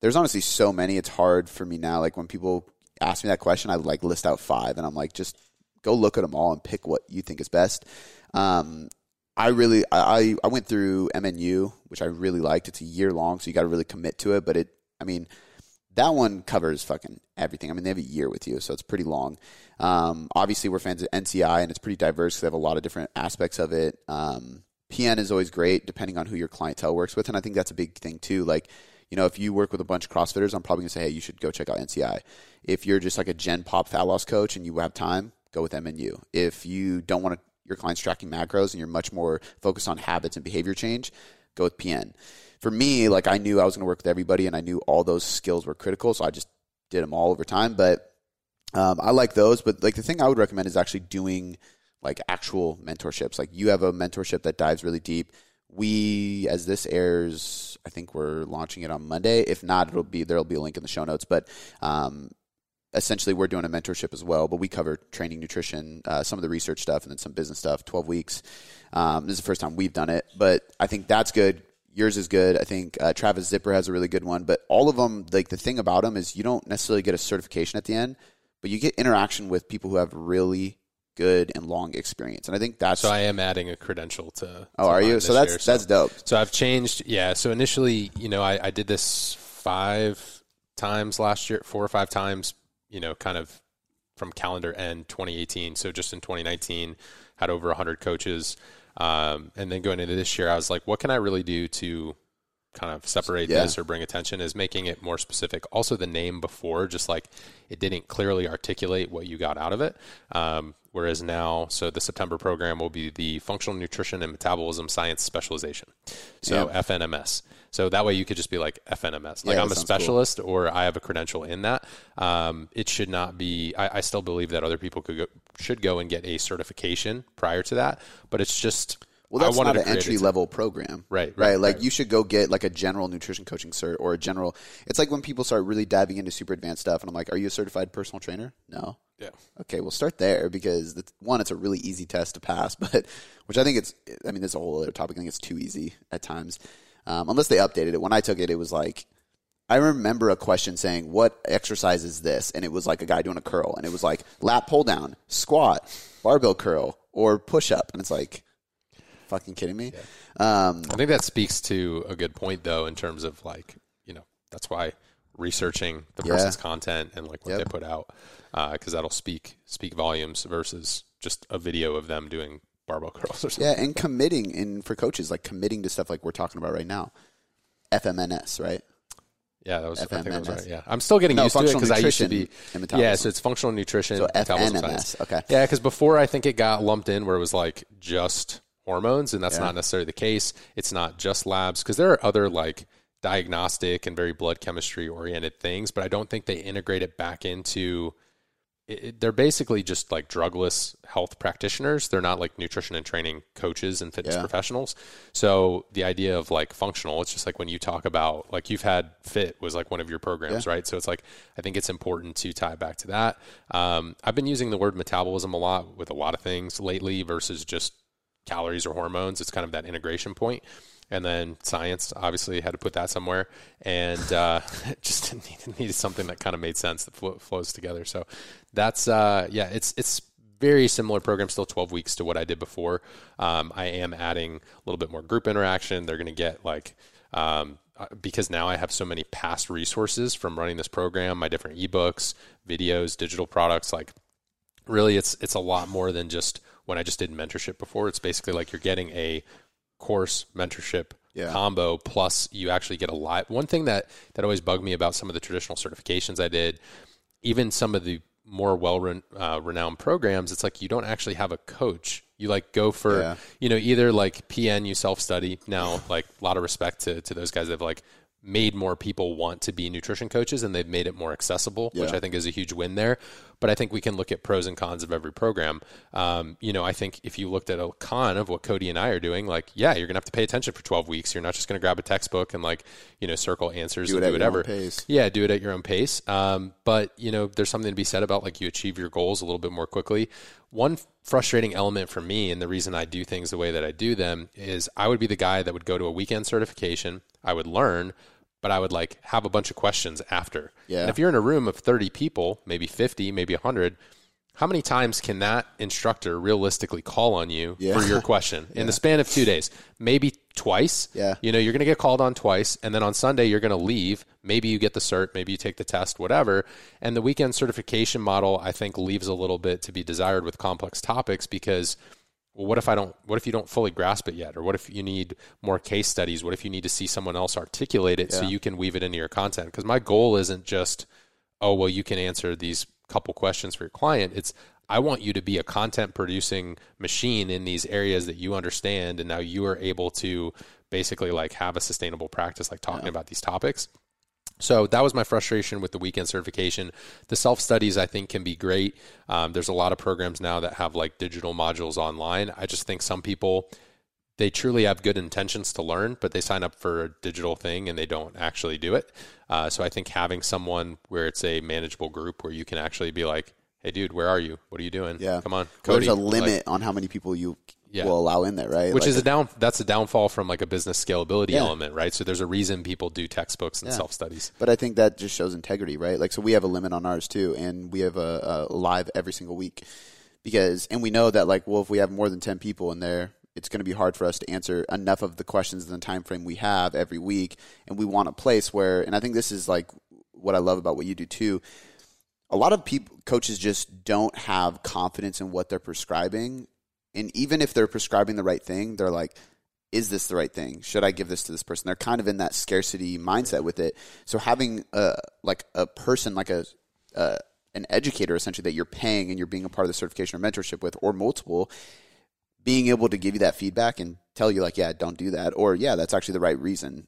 there's honestly so many. It's hard for me now. Like when people ask me that question, I like list out five, and I'm like, just go look at them all and pick what you think is best. Um, I really, I, I went through MNU, which I really liked. It's a year long, so you got to really commit to it. But it, I mean, that one covers fucking everything. I mean, they have a year with you, so it's pretty long. Um, obviously, we're fans of NCI, and it's pretty diverse they have a lot of different aspects of it. Um, PN is always great, depending on who your clientele works with, and I think that's a big thing too. Like, you know, if you work with a bunch of CrossFitters, I'm probably gonna say, hey, you should go check out NCI. If you're just like a Gen Pop fat loss coach and you have time, go with MNU. If you don't want to, your clients tracking macros and you're much more focused on habits and behavior change, go with PN. For me, like I knew I was going to work with everybody, and I knew all those skills were critical, so I just did them all over time. But um, I like those. But like the thing I would recommend is actually doing like actual mentorships. Like you have a mentorship that dives really deep. We, as this airs, I think we're launching it on Monday. If not, it'll be there'll be a link in the show notes. But um, essentially we're doing a mentorship as well but we cover training nutrition uh, some of the research stuff and then some business stuff 12 weeks um, this is the first time we've done it but i think that's good yours is good i think uh, travis zipper has a really good one but all of them like the thing about them is you don't necessarily get a certification at the end but you get interaction with people who have really good and long experience and i think that's So I am adding a credential to. oh to are you so that's year, that's dope So I've changed. Yeah. So initially, you know, I, I did this five times last year, four or five times, you know, kind of from calendar end 2018. So just in 2019, had over 100 coaches. Um, and then going into this year, I was like, what can I really do to kind of separate Yeah. this or bring attention is making it more specific. Also, the name before, just like it didn't clearly articulate what you got out of it. Um, whereas now, so the September program will be the Functional Nutrition and Metabolism Science Specialization. So Yeah. FNMS. So that way you could just be like FNMS. Like Yeah, I'm a sounds cool. specialist or I have a credential in that. Um, it should not be, I, I still believe that other people could go, should go and get a certification prior to that, but it's just, Well, that's not an entry level program, Right, Right, right, like right. you should go get like a general nutrition coaching cert or a general. It's like when people start really diving into super advanced stuff, and I'm like, "Are you a certified personal trainer?" No. Yeah. Okay, we'll start there because the, one, it's a really easy test to pass, but which I think it's. I mean, there's a whole other topic. I think it's too easy at times, um, unless they updated it. When I took it, it was like I remember a question saying, "What exercise is this?" And it was like a guy doing a curl, and it was like lat pull down, squat, barbell curl, or push up, and it's like, fucking kidding me. Um, I think that speaks to a good point, though, in terms of like, you know, that's why researching the Yeah. person's content and like what Yep. they put out, uh, because that'll speak speak volumes versus just a video of them doing barbell curls or something. yeah, and committing, and for coaches, like committing to stuff like we're talking about right now, FMNS, right? Yeah, that was I think that was FMNS. right. Yeah, I'm still getting No, used to it because I used to be. nutrition and metabolism. Yeah, so it's functional nutrition. So FNMS, okay. Yeah, because before I think it got lumped in where it was like just hormones, and that's Yeah. not necessarily the case. It's not just labs because there are other like diagnostic and very blood chemistry oriented things, but I don't think they integrate it back into. It, it- they're basically just like drugless health practitioners. They're not like nutrition and training coaches and fitness Yeah. professionals. So the idea of like functional, it's just like when you talk about like you've had Fit was like one of your programs, right? So it's like I think it's important to tie back to that. Um, I've been using the word metabolism a lot with a lot of things lately versus just calories or hormones. It's kind of that integration point. And then science, obviously, had to put that somewhere, and uh, just needed, needed something that kind of made sense that flo- flows together. So that's uh, yeah, it's it's very similar program, still 12 weeks to what I did before. Um, I am adding a little bit more group interaction. They're going to get like um, uh, because now I have so many past resources from running this program, my different ebooks, videos, digital products, like really it's it's a lot more than just when I just did mentorship before. It's basically like you're getting a course mentorship Yeah. combo plus you actually get a live one thing that that always bugged me about some of the traditional certifications I did, even some of the more well ren- uh, renowned programs, it's like you don't actually have a coach. You like go for Yeah. you know either like PN you self study now like a lot of respect to to those guys that have like made more people want to be nutrition coaches and they've made it more accessible which I think is a huge win there but I think we can look at pros and cons of every program um, you know I think if you looked at a con of what Cody and I are doing like yeah you're gonna have to pay attention for 12 weeks you're not just gonna grab a textbook and like you know circle answers Do and it do at your own whatever pace. yeah, do it at your own pace. Um, but you know, there's something to be said about like you achieve your goals a little bit more quickly. One frustrating element for me, and the reason I do things the way that I do them, is I would be the guy that would go to a weekend certification. I would learn, but I would like have a bunch of questions after. Yeah. And if you're in a room of 30 people, maybe 50, maybe 100. How many times can that instructor realistically call on you Yeah. for your question in the span of two days? Maybe twice. Yeah. You know, you're going to get called on twice, and then on Sunday you're going to leave. Maybe you get the cert, maybe you take the test, whatever. And the weekend certification model, I think, leaves a little bit to be desired with complex topics because, well, what if I don't? What if you don't fully grasp it yet, or what if you need more case studies? What if you need to see someone else articulate it so you can weave it into your content? Because my goal isn't just, oh, well, you can answer these couple questions for your client. It's I want you to be a content producing machine in these areas that you understand, and now you are able to basically like have a sustainable practice, like talking about these topics. So that was my frustration with the weekend certification. The self studies I think can be great. Um, there's a lot of programs now that have like digital modules online. I just think some people they truly have good intentions to learn, but they sign up for a digital thing and they don't actually do it. Uh, so I think having someone where it's a manageable group where you can actually be like, "Hey, dude, where are you? What are you doing? Yeah. come on, Well, there's a Like, limit on how many people you Yeah. will allow in there, right? which Like is a down that's a downfall from like a business scalability Yeah. element, right? So there's a reason people do textbooks and Yeah. self studies. But I think that just shows integrity, right? Like, so we have a limit on ours too, and we have a, a live every single week because, and we know that like, well, if we have more than ten people in there, it's going to be hard for us to answer enough of the questions in the time frame we have every week, and we want a place where, and I think this is like what I love about what you do too. A lot of people, coaches just don't have confidence in what they're prescribing, and even if they're prescribing the right thing, they're like, is this the right thing? Should I give this to this person? They're kind of in that scarcity mindset with it. So having a like a person like a uh, an educator essentially that you're paying and you're being a part of the certification or mentorship with, or multiple, being able to give you that feedback and tell you like, yeah, don't do that, or yeah, that's actually the right reason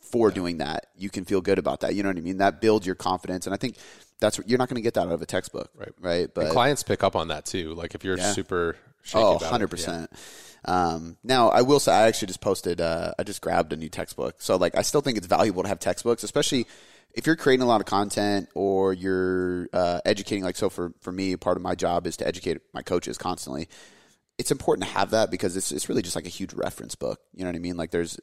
for doing that. You can feel good about that. You know what I mean? That builds your confidence, and I think that's you're not going to get that out of a textbook, Right. Right? But and clients pick up on that too. Like if you're Yeah. super Oh, about it, 100 percent. Um, now I will say I actually just posted. Uh, I just grabbed a new textbook, so like I still think it's valuable to have textbooks, especially if you're creating a lot of content or you're uh, educating, like so for for me, part of my job is to educate my coaches constantly. It's important to have that because it's it's really just like a huge reference book. You know what I mean? Like there's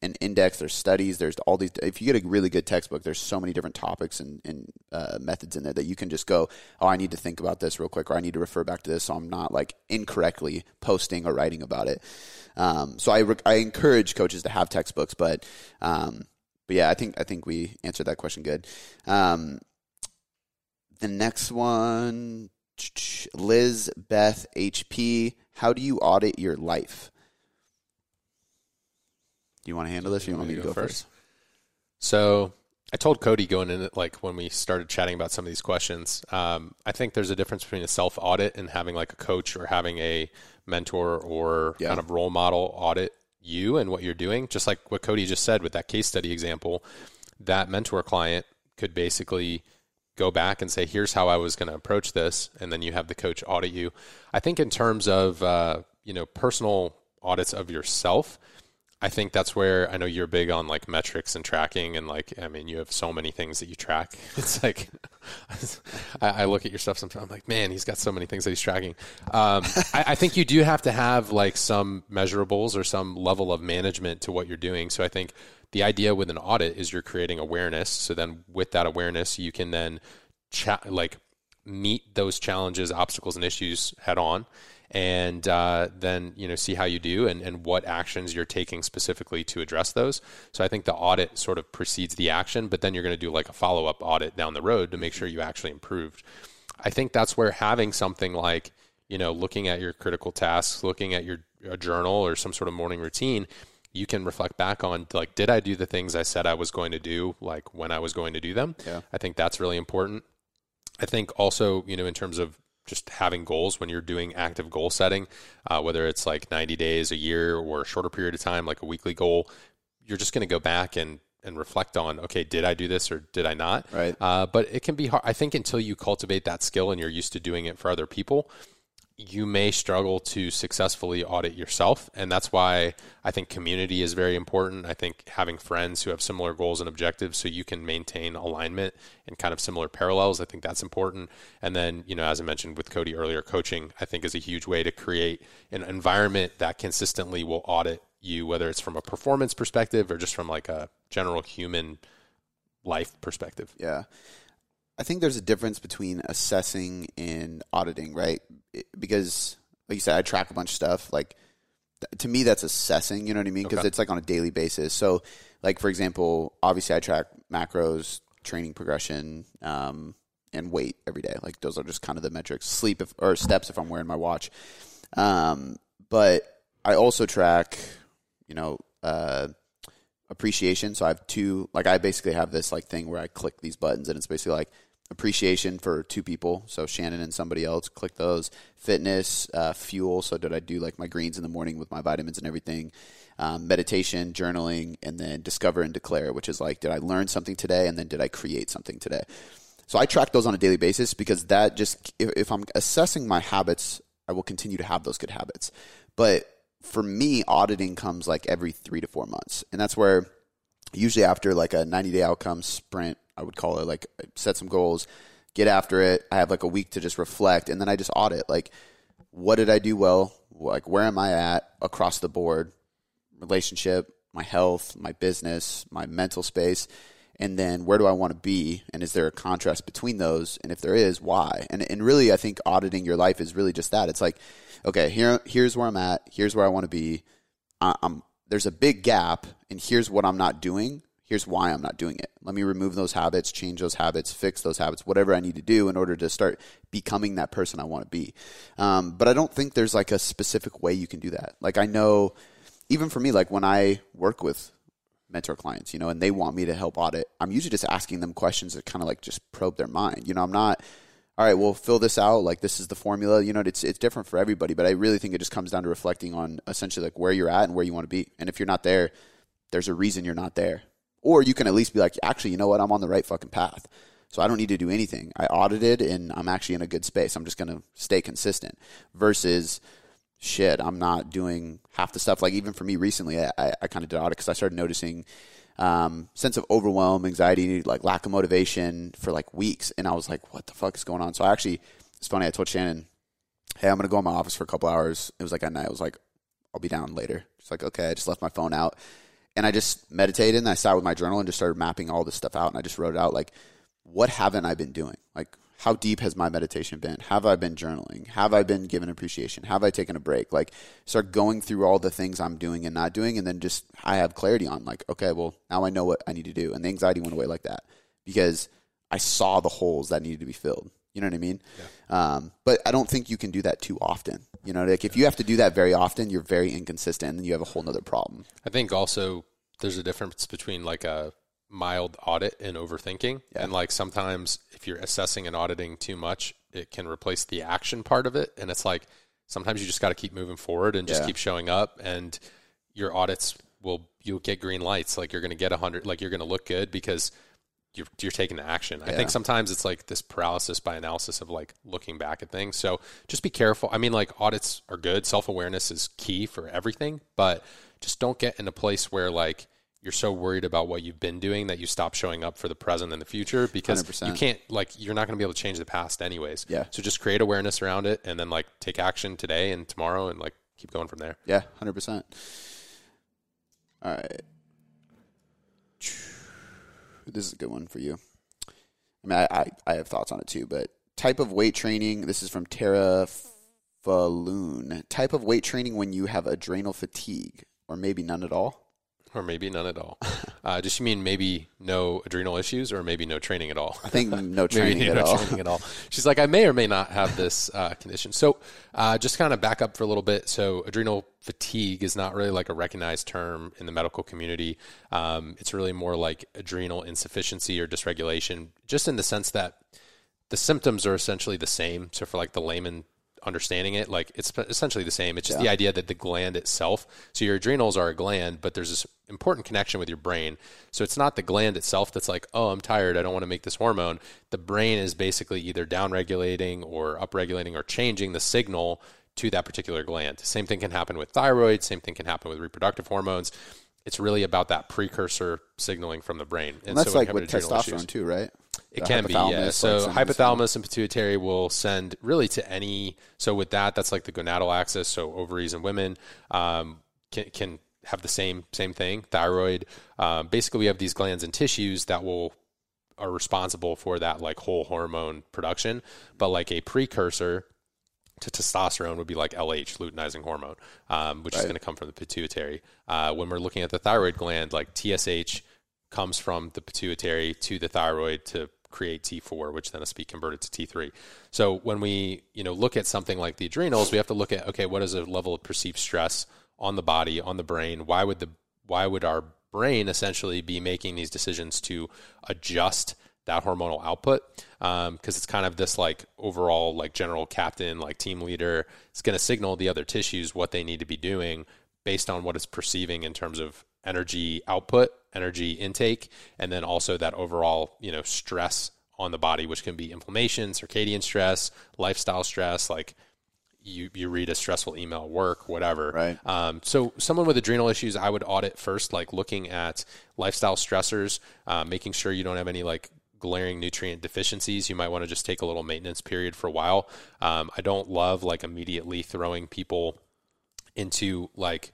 an index, there's studies, there's all these. If you get a really good textbook, there's so many different topics and, and uh, methods in there that you can just go, oh, I need to think about this real quick, or I need to refer back to this, so I'm not like incorrectly posting or writing about it. Um, so I re- I encourage coaches to have textbooks, but um, but yeah, I think I think we answered that question good. Um, the next one, Liz Beth HP. How do you audit your life? You want to handle this? Or you want me to go, first? So I told Cody going in it, like when we started chatting about some of these questions. Um, I think there's a difference between a self audit and having like a coach or having a mentor or Yeah. kind of role model audit you and what you're doing. Just like what Cody just said with that case study example, that mentor client could basically go back and say, "Here's how I was going to approach this," and then you have the coach audit you. I think in terms of uh, you know personal audits of yourself. I think that's where I know you're big on like metrics and tracking, and like I mean, you have so many things that you track. It's like I, I look at your stuff sometimes. I'm like, man, he's got so many things that he's tracking. Um, I, I think you do have to have like some measurables or some level of management to what you're doing. So I think the idea with an audit is you're creating awareness. So then with that awareness, you can then cha- like meet those challenges, obstacles, and issues head on and uh, then you know see how you do and, and what actions you're taking specifically to address those. So I think the audit sort of precedes the action, but then you're going to do like a follow up audit down the road to make sure you actually improved. I think that's where having something like you know looking at your critical tasks, looking at your a journal or some sort of morning routine. You can reflect back on like, did I do the things I said I was going to do, like when I was going to do them? Yeah. I think that's really important. I think also, you know, in terms of just having goals when you're doing active goal setting, uh, whether it's like 90 days, a year, or a shorter period of time, like a weekly goal, you're just going to go back and and reflect on, okay, did I do this or did I not? Right. Uh, but it can be hard. I think until you cultivate that skill and you're used to doing it for other people, you may struggle to successfully audit yourself. And that's why I think community is very important. I think having friends who have similar goals and objectives so you can maintain alignment and kind of similar parallels, I think that's important. And then, you know, as I mentioned with Cody earlier, coaching, I think is a huge way to create an environment that consistently will audit you, whether it's from a performance perspective or just from like a general human life perspective. Yeah. I think there's a difference between assessing and auditing, right? Because, like you said, I track a bunch of stuff. Like, th- to me, that's assessing. You know what I mean? Because Okay. it's like on a daily basis. So, like for example, obviously, I track macros, training progression, um, and weight every day. Like those are just kind of the metrics. Sleep if, or steps if I'm wearing my watch. Um, but I also track, you know, uh, appreciation. So I have two, like I basically have this like thing where I click these buttons and it's basically like appreciation for two people. So Shannon and somebody else, click those. Fitness, uh, fuel. So did I do like my greens in the morning with my vitamins and everything? Um, meditation, journaling, and then discover and declare, which is like, did I learn something today? And then did I create something today? So I track those on a daily basis because that just, if, if I'm assessing my habits, I will continue to have those good habits. But for me, auditing comes like every three to four months. And that's where usually after like a 90 day outcome sprint, I would call it like set some goals, get after it. I have like a week to just reflect and then I just audit like what did I do well? Like where am I at across the board? Relationship, my health, my business, my mental space. And then where do I want to be? And is there a contrast between those? And if there is, why? And and really I think auditing your life is really just that. It's like, okay, here here's where I'm at, here's where I want to be. I- I'm there's a big gap and here's what I'm not doing. Here's why I'm not doing it. Let me remove those habits, change those habits, fix those habits, whatever I need to do in order to start becoming that person I want to be. Um, but I don't think there's like a specific way you can do that. Like I know, even for me, like when I work with mentor clients, you know, and they want me to help audit, I'm usually just asking them questions that kind of like just probe their mind. You know, I'm not, all right, well, fill this out. Like this is the formula. You know, it's it's different for everybody, but I really think it just comes down to reflecting on essentially like where you're at and where you want to be. And if you're not there, there's a reason you're not there. Or you can at least be like, actually, you know what? I'm on the right fucking path. So I don't need to do anything. I audited and I'm actually in a good space. I'm just going to stay consistent versus shit, I'm not doing half the stuff. Like even for me recently, I, I, kind of did audit because I started noticing um, sense of overwhelm, anxiety, like lack of motivation for like weeks. And I was like, what the fuck is going on? So I actually, it's funny. I told Shannon, hey, I'm gonna go in my office for a couple hours. It was like at night. I was like, I'll be down later. She's like, okay. I just left my phone out, and I just meditated and I sat with my journal and just started mapping all this stuff out. And I just wrote it out like, what haven't I been doing? Like, how deep has my meditation been? Have I been journaling? Have I been given appreciation? Have I taken a break? Like, start going through all the things I'm doing and not doing, and then just I have clarity on like, okay, well, now I know what I need to do, and the anxiety went away like that because I saw the holes that needed to be filled. You know what I mean? Yeah. Um, but I don't think you can do that too often. You know, like if you have to do that very often, you're very inconsistent, and you have a whole nother problem. I think also there's a difference between like a mild audit and overthinking. Yeah. And like sometimes if you're assessing and auditing too much, it can replace the action part of it. And it's like sometimes you just got to keep moving forward and just yeah. keep showing up and your audits will you'll get green lights like you're going to get a hundred like you're going to look good because you're, you're taking the action. Yeah. I think sometimes it's like this paralysis by analysis of like looking back at things. So just be careful. I mean, like audits are good. Self awareness is key for everything, but just don't get in a place where like you're so worried about what you've been doing that you stop showing up for the present and the future because 100%. you can't like you're not going to be able to change the past anyways. Yeah. So just create awareness around it and then like take action today and tomorrow and like keep going from there. Yeah, hundred percent. All right. This is a good one for you. I mean, I, I, I have thoughts on it too, but type of weight training. This is from Tara Falloon. Type of weight training when you have adrenal fatigue, or maybe none at all or maybe none at all. Uh, does she mean maybe no adrenal issues, or maybe no training at all? I think no training at no all. Training at all. She's like, I may or may not have this uh, condition. So, uh, just kind of back up for a little bit. So, adrenal fatigue is not really like a recognized term in the medical community. Um, it's really more like adrenal insufficiency or dysregulation, just in the sense that the symptoms are essentially the same. So, for like the layman understanding it, like it's essentially the same. It's just yeah. the idea that the gland itself, so your adrenals are a gland, but there's this important connection with your brain. So it's not the gland itself that's like, oh, I'm tired, I don't want to make this hormone. The brain is basically either downregulating or upregulating or changing the signal to that particular gland. Same thing can happen with thyroid, same thing can happen with reproductive hormones. It's really about that precursor signaling from the brain. And, and that's so like with testosterone issues, too, right? It can be, yeah. So like hypothalamus and pituitary will send really to any. So with that, that's like the gonadal axis. So ovaries and women um, can can have the same same thing. Thyroid. Um, basically, we have these glands and tissues that will are responsible for that like whole hormone production. But like a precursor to testosterone would be like LH, luteinizing hormone, um, which right. is going to come from the pituitary. Uh, when we're looking at the thyroid gland, like TSH comes from the pituitary to the thyroid to create T4, which then has to be converted to T3. So when we, you know, look at something like the adrenals, we have to look at okay, what is the level of perceived stress on the body, on the brain? Why would the why would our brain essentially be making these decisions to adjust that hormonal output? Because um, it's kind of this like overall like general captain, like team leader. It's going to signal the other tissues what they need to be doing based on what it's perceiving in terms of energy output, energy intake, and then also that overall, you know, stress on the body, which can be inflammation, circadian stress, lifestyle stress, like you, you read a stressful email work, whatever. Right. Um, so someone with adrenal issues, I would audit first, like looking at lifestyle stressors, uh, making sure you don't have any like glaring nutrient deficiencies. You might want to just take a little maintenance period for a while. Um, I don't love like immediately throwing people into like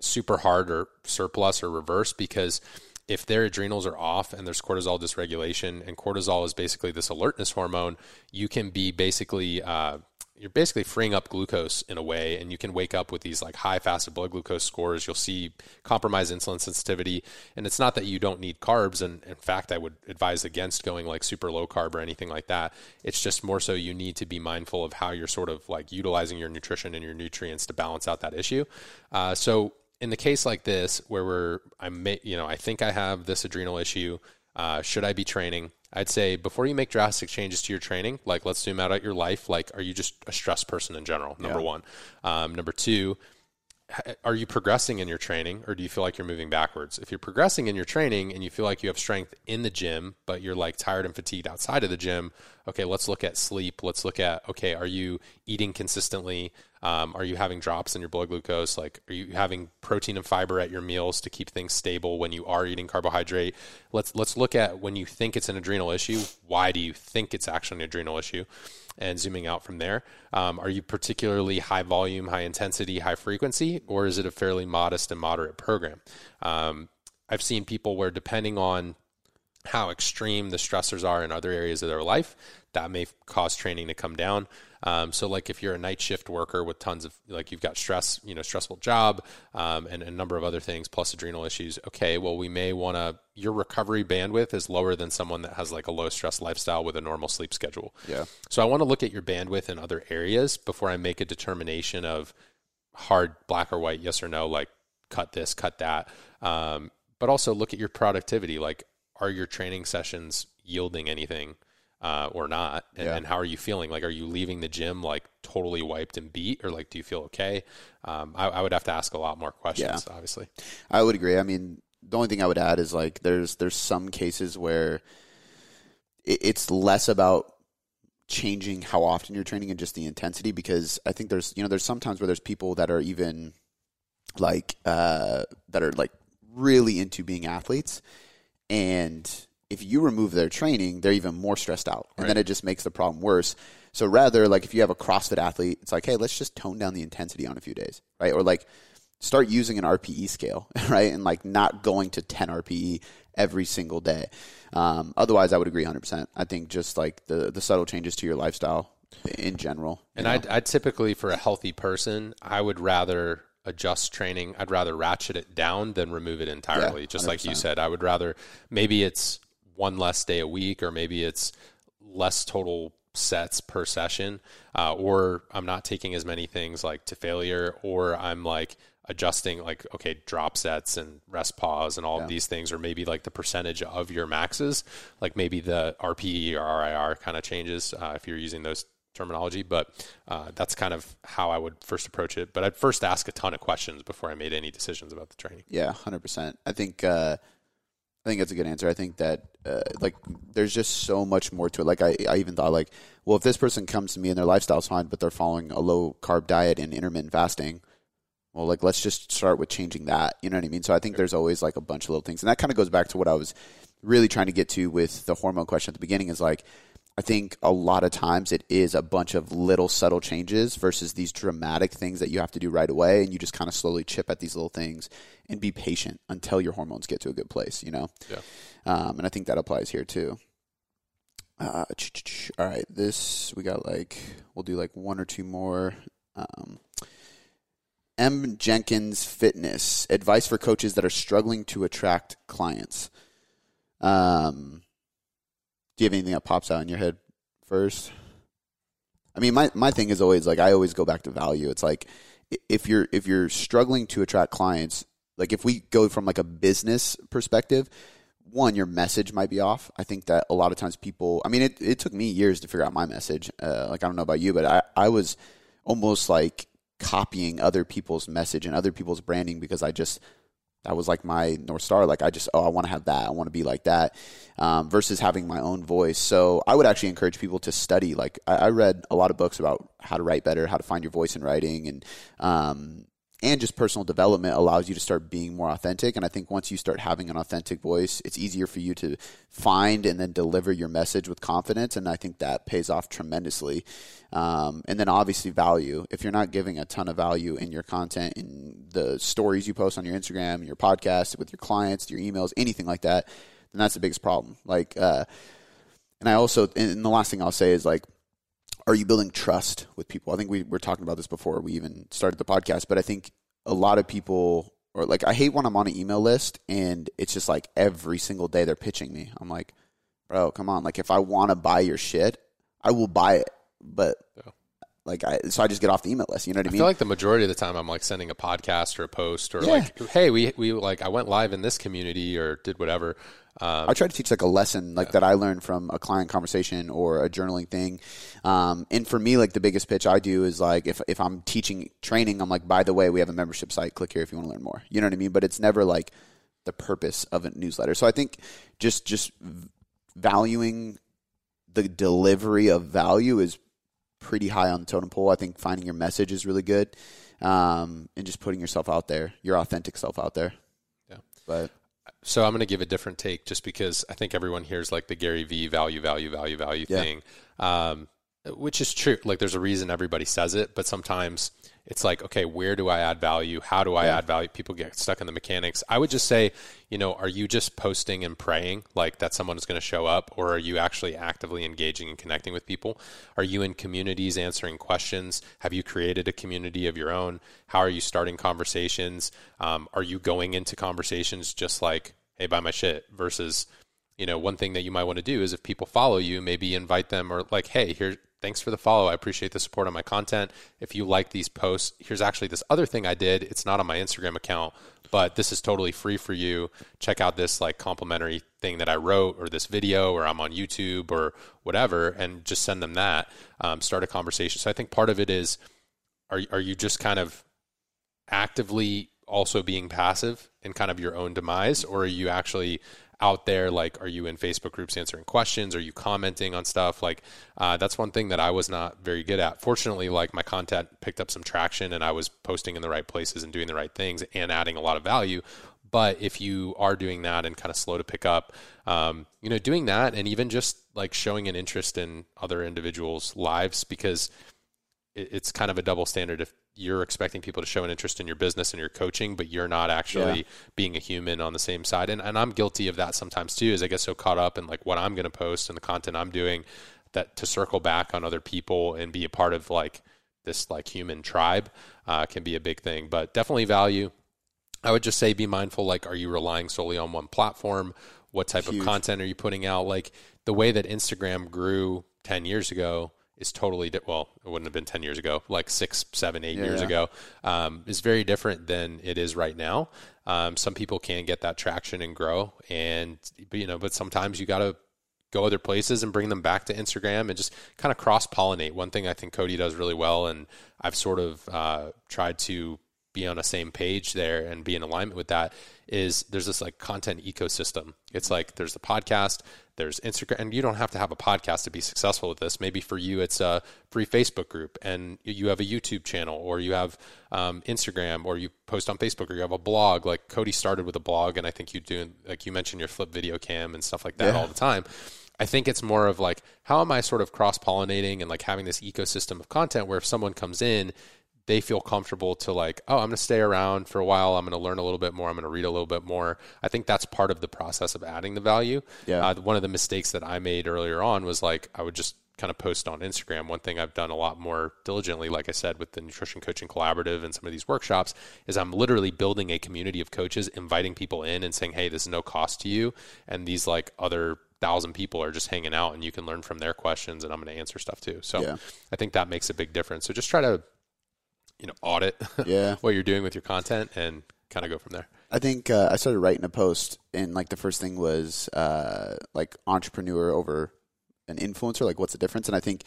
super hard or surplus or reverse because if their adrenals are off and there's cortisol dysregulation, and cortisol is basically this alertness hormone, you can be basically uh, you're basically freeing up glucose in a way, and you can wake up with these like high fasted blood glucose scores. You'll see compromised insulin sensitivity, and it's not that you don't need carbs. And in fact, I would advise against going like super low carb or anything like that. It's just more so you need to be mindful of how you're sort of like utilizing your nutrition and your nutrients to balance out that issue. Uh, so in the case like this, where we're, I may, you know, I think I have this adrenal issue. Uh, should I be training? I'd say before you make drastic changes to your training, like let's zoom out at your life. Like, are you just a stressed person in general? Number yeah. one. Um, number two, are you progressing in your training or do you feel like you're moving backwards? If you're progressing in your training and you feel like you have strength in the gym, but you're like tired and fatigued outside of the gym, okay, let's look at sleep. Let's look at, okay, are you eating consistently? Um, are you having drops in your blood glucose? Like, are you having protein and fiber at your meals to keep things stable when you are eating carbohydrate? Let's let's look at when you think it's an adrenal issue. Why do you think it's actually an adrenal issue? And zooming out from there, um, are you particularly high volume, high intensity, high frequency, or is it a fairly modest and moderate program? Um, I've seen people where depending on how extreme the stressors are in other areas of their life, that may cause training to come down. Um, so, like if you're a night shift worker with tons of like you've got stress, you know, stressful job, um, and, a number of other things plus adrenal issues. Okay, well, we may want to. Your recovery bandwidth is lower than someone that has like a low stress lifestyle with a normal sleep schedule. Yeah. So I want to look at your bandwidth in other areas before I make a determination of hard black or white, yes or no, like cut this, cut that. Um, but also look at your productivity. Like, are your training sessions yielding anything? Uh, or not? And, Yeah. and how are you feeling? Like, are you leaving the gym like totally wiped and beat, or like, do you feel okay? Um, I, I would have to ask a lot more questions, obviously. I would agree. I mean, the only thing I would add is like there's there's some cases where it, it's less about changing how often you're training and just the intensity because I think there's you know there's sometimes where there's people that are even like uh, that are like really into being athletes and if you remove their training they're even more stressed out and then it just makes the problem worse so rather like if you have a CrossFit athlete it's like hey let's just tone down the intensity on a few days right or like start using an RPE scale, right? And like not going to 10 RPE every single day. Um, otherwise, I would agree 100%. I think just like the, the subtle changes to your lifestyle in general. And? I'd, I'd typically, for a healthy person, I would rather adjust training. I'd rather ratchet it down than remove it entirely. Yeah, Just like you said, I would rather maybe it's one less day a week, or maybe it's less total sets per session, uh, or I'm not taking as many things like to failure, or I'm like adjusting like okay drop sets and rest pause and all of these things or maybe like the percentage of your maxes like maybe the rpe or rir kind of changes uh, if you're using those terminology but uh, that's kind of how i would first approach it. But i'd first ask a ton of questions before i made any decisions about the training. Yeah, hundred percent. I think uh, I think that's a good answer. I think that uh, like there's just so much more to it. Like I, I even thought like, well, if this person comes to me and their lifestyle's fine, but they're following a low carb diet and intermittent fasting, well, like let's just start with changing that. You know what I mean? So I think there's always like a bunch of little things, and that kind of goes back to what I was really trying to get to with the hormone question at the beginning. Is like I think a lot of times it is a bunch of little subtle changes versus these dramatic things that you have to do right away. And you just kind of slowly chip at these little things and be patient until your hormones get to a good place, you know? Yeah. Um, and I think that applies here too. Uh, all right. This, we got like, we'll do like one or two more. Um, M. Jenkins Fitness advice for coaches that are struggling to attract clients. Um, do you have anything that pops out in your head first? I mean, my, my thing is always like I always go back to value. It's like if you're if you're struggling to attract clients, like if we go from like a business perspective, one your message might be off. I think that a lot of times people. I mean, it it took me years to figure out my message. Uh, like I don't know about you, but I I was almost like copying other people's message and other people's branding because I just that was like my north star like i just oh i want to have that i want to be like that um, versus having my own voice. So i would actually encourage people to study like I, I read a lot of books about how to write better how to find your voice in writing and um, and just personal development allows you to start being more authentic. And i think once you start having an authentic voice it's easier for you to find and then deliver your message with confidence. And i think that pays off tremendously. Um, and then obviously value. If you're not giving a ton of value in your content in the stories you post on your instagram your podcast with your clients your emails anything like that then that's the biggest problem. Like uh, and i also and the last thing i'll say is like are you building trust with people? I think we were talking about this before we even started the podcast, but I think a lot of people or like I hate when I'm on an email list and it's just like every single day they're pitching me. I'm like, bro, come on. Like if I want to buy your shit, I will buy it. But Yeah. Like I, so I just get off the email list. You know what I, mean? I feel like the majority of the time I'm like sending a podcast or a post or Yeah. like, hey, we we like I went live in this community or did whatever. Um, I try to teach like a lesson like that I learned from a client conversation or a journaling thing. Um, and for me, like the biggest pitch I do is like if, if I'm teaching training, I'm like, by the way, we have a membership site. Click here if you want to learn more. You know what I mean? But it's never like the purpose of a newsletter. So I think just just valuing the delivery of value is pretty high on the totem pole. I think finding your message is really good, um, and just putting yourself out there, your authentic self out there. Yeah. But so I'm going to give a different take just because I think everyone hears like the Gary V value, value, value, value Yeah. thing, um, which is true. Like there's a reason everybody says it, but sometimes it's like, okay, where do I add value? How do I Yeah. add value? People get stuck in the mechanics. I would just say, you know, are you just posting and praying like that someone is going to show up, or are you actually actively engaging and connecting with people? Are you in communities answering questions? Have you created a community of your own? How are you starting conversations? Um, are you going into conversations just like, hey, buy my shit versus you know, one thing that you might want to do is if people follow you, maybe invite them or like, hey, here, thanks for the follow. I appreciate the support on my content. If you like these posts, here's actually this other thing I did. It's not on my Instagram account, but this is totally free for you. Check out this like complimentary thing that I wrote or this video or I'm on YouTube or whatever, and just send them that. Um, start a conversation. So I think part of it is, are are you just kind of actively also being passive in kind of your own demise, or are you actually out there like are you in facebook groups answering questions? Are you commenting on stuff? Like uh, that's one thing that i was not very good at. Fortunately like my content picked up some traction and i was posting in the right places and doing the right things and adding a lot of value. But if you are doing that and kind of slow to pick up um, you know doing that and even just like showing an interest in other individuals lives because it, it's kind of a double standard if you're expecting people to show an interest in your business and your coaching, but you're not actually Yeah. being a human on the same side. And, and I'm guilty of that sometimes too, as I get so caught up in like what I'm going to post and the content I'm doing that to circle back on other people and be a part of like this like human tribe uh, can be a big thing, but definitely value. I would just say be mindful. Like, are you relying solely on one platform? What type Huge. of content are you putting out? Like the way that Instagram grew 10 years ago is totally di- well it wouldn't have been 10 years ago like six seven eight years Yeah. ago um, is very different than it is right now um, some people can get that traction and grow and you know but sometimes you got to go other places and bring them back to instagram and just kind of cross pollinate one thing i think cody does really well and i've sort of uh, tried to be on a same page there and be in alignment with that is there's this like content ecosystem. It's like there's the podcast, there's Instagram, and you don't have to have a podcast to be successful with this. Maybe for you, it's a free Facebook group, and you have a YouTube channel, or you have um, Instagram, or you post on Facebook, or you have a blog. Like Cody started with a blog, and I think you do, like you mentioned, your flip video cam and stuff like that Yeah. all the time. I think it's more of like how am I sort of cross pollinating and like having this ecosystem of content where if someone comes in, they feel comfortable to like, oh, I'm going to stay around for a while. I'm going to learn a little bit more. I'm going to read a little bit more. I think that's part of the process of adding the value. Yeah. Uh, one of the mistakes that I made earlier on was like I would just kind of post on Instagram. One thing I've done a lot more diligently, like I said, with the Nutrition Coaching Collaborative and some of these workshops, is I'm literally building a community of coaches, inviting people in and saying, hey, this is no cost to you. And these like other thousand people are just hanging out and you can learn from their questions and I'm going to answer stuff too. So Yeah. I think that makes a big difference. So just try to, you know, audit Yeah. what you're doing with your content and kind of go from there. I think uh, I started writing a post, and like the first thing was uh, like entrepreneur over an influencer. Like, what's the difference? And I think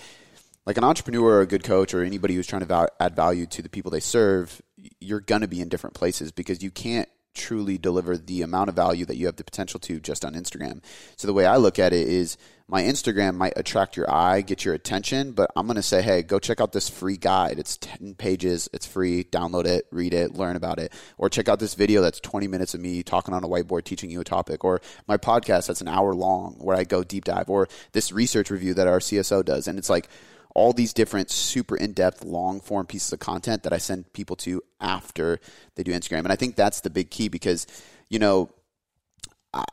like an entrepreneur or a good coach or anybody who's trying to val- add value to the people they serve, you're going to be in different places because you can't truly deliver the amount of value that you have the potential to just on Instagram. So the way I look at it is my Instagram might attract your eye, get your attention, but I'm going to say, "Hey, go check out this free guide. It's 10 pages, it's free. Download it, read it, learn about it." Or check out this video that's 20 minutes of me talking on a whiteboard teaching you a topic, or my podcast that's an hour long where I go deep dive, or this research review that our CSO does. And it's like all these different super in-depth long form pieces of content that I send people to after they do Instagram. And I think that's the big key because, you know, I,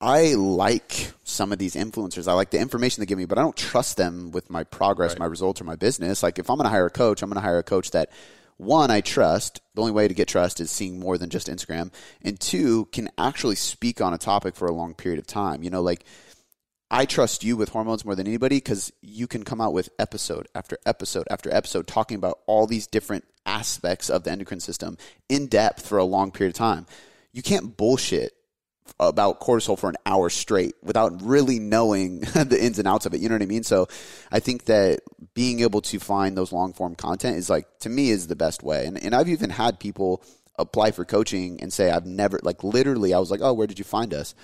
I like some of these influencers. I like the information they give me, but I don't trust them with my progress, Right. my results, or my business. Like if I'm going to hire a coach, I'm going to hire a coach that one, I trust. The only way to get trust is seeing more than just Instagram. And two, can actually speak on a topic for a long period of time. You know, like I trust you with hormones more than anybody because you can come out with episode after episode after episode talking about all these different aspects of the endocrine system in depth for a long period of time. You can't bullshit about cortisol for an hour straight without really knowing the ins and outs of it. You know what I mean? So I think that being able to find those long form content is like, to me, is the best way. And, and I've even had people apply for coaching and say, I've never, like, literally, I was like, oh, where did you find us?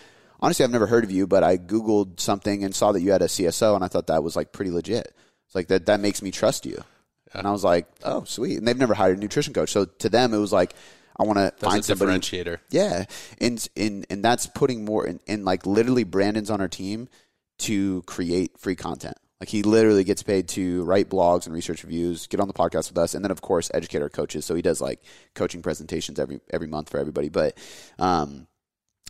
Honestly, I've never heard of you, but I Googled something and saw that you had a CSO, and I thought that was like pretty legit. It's like that, that makes me trust you. And I was like, oh, sweet. And they've never hired a nutrition coach. So to them, it was like, I want to find a somebody. differentiator. Yeah, and and and that's putting more in, in like literally Brandon's on our team to create free content. Like he literally gets paid to write blogs and research reviews, get on the podcast with us, and then of course educate our coaches. So he does like coaching presentations every every month for everybody. But um,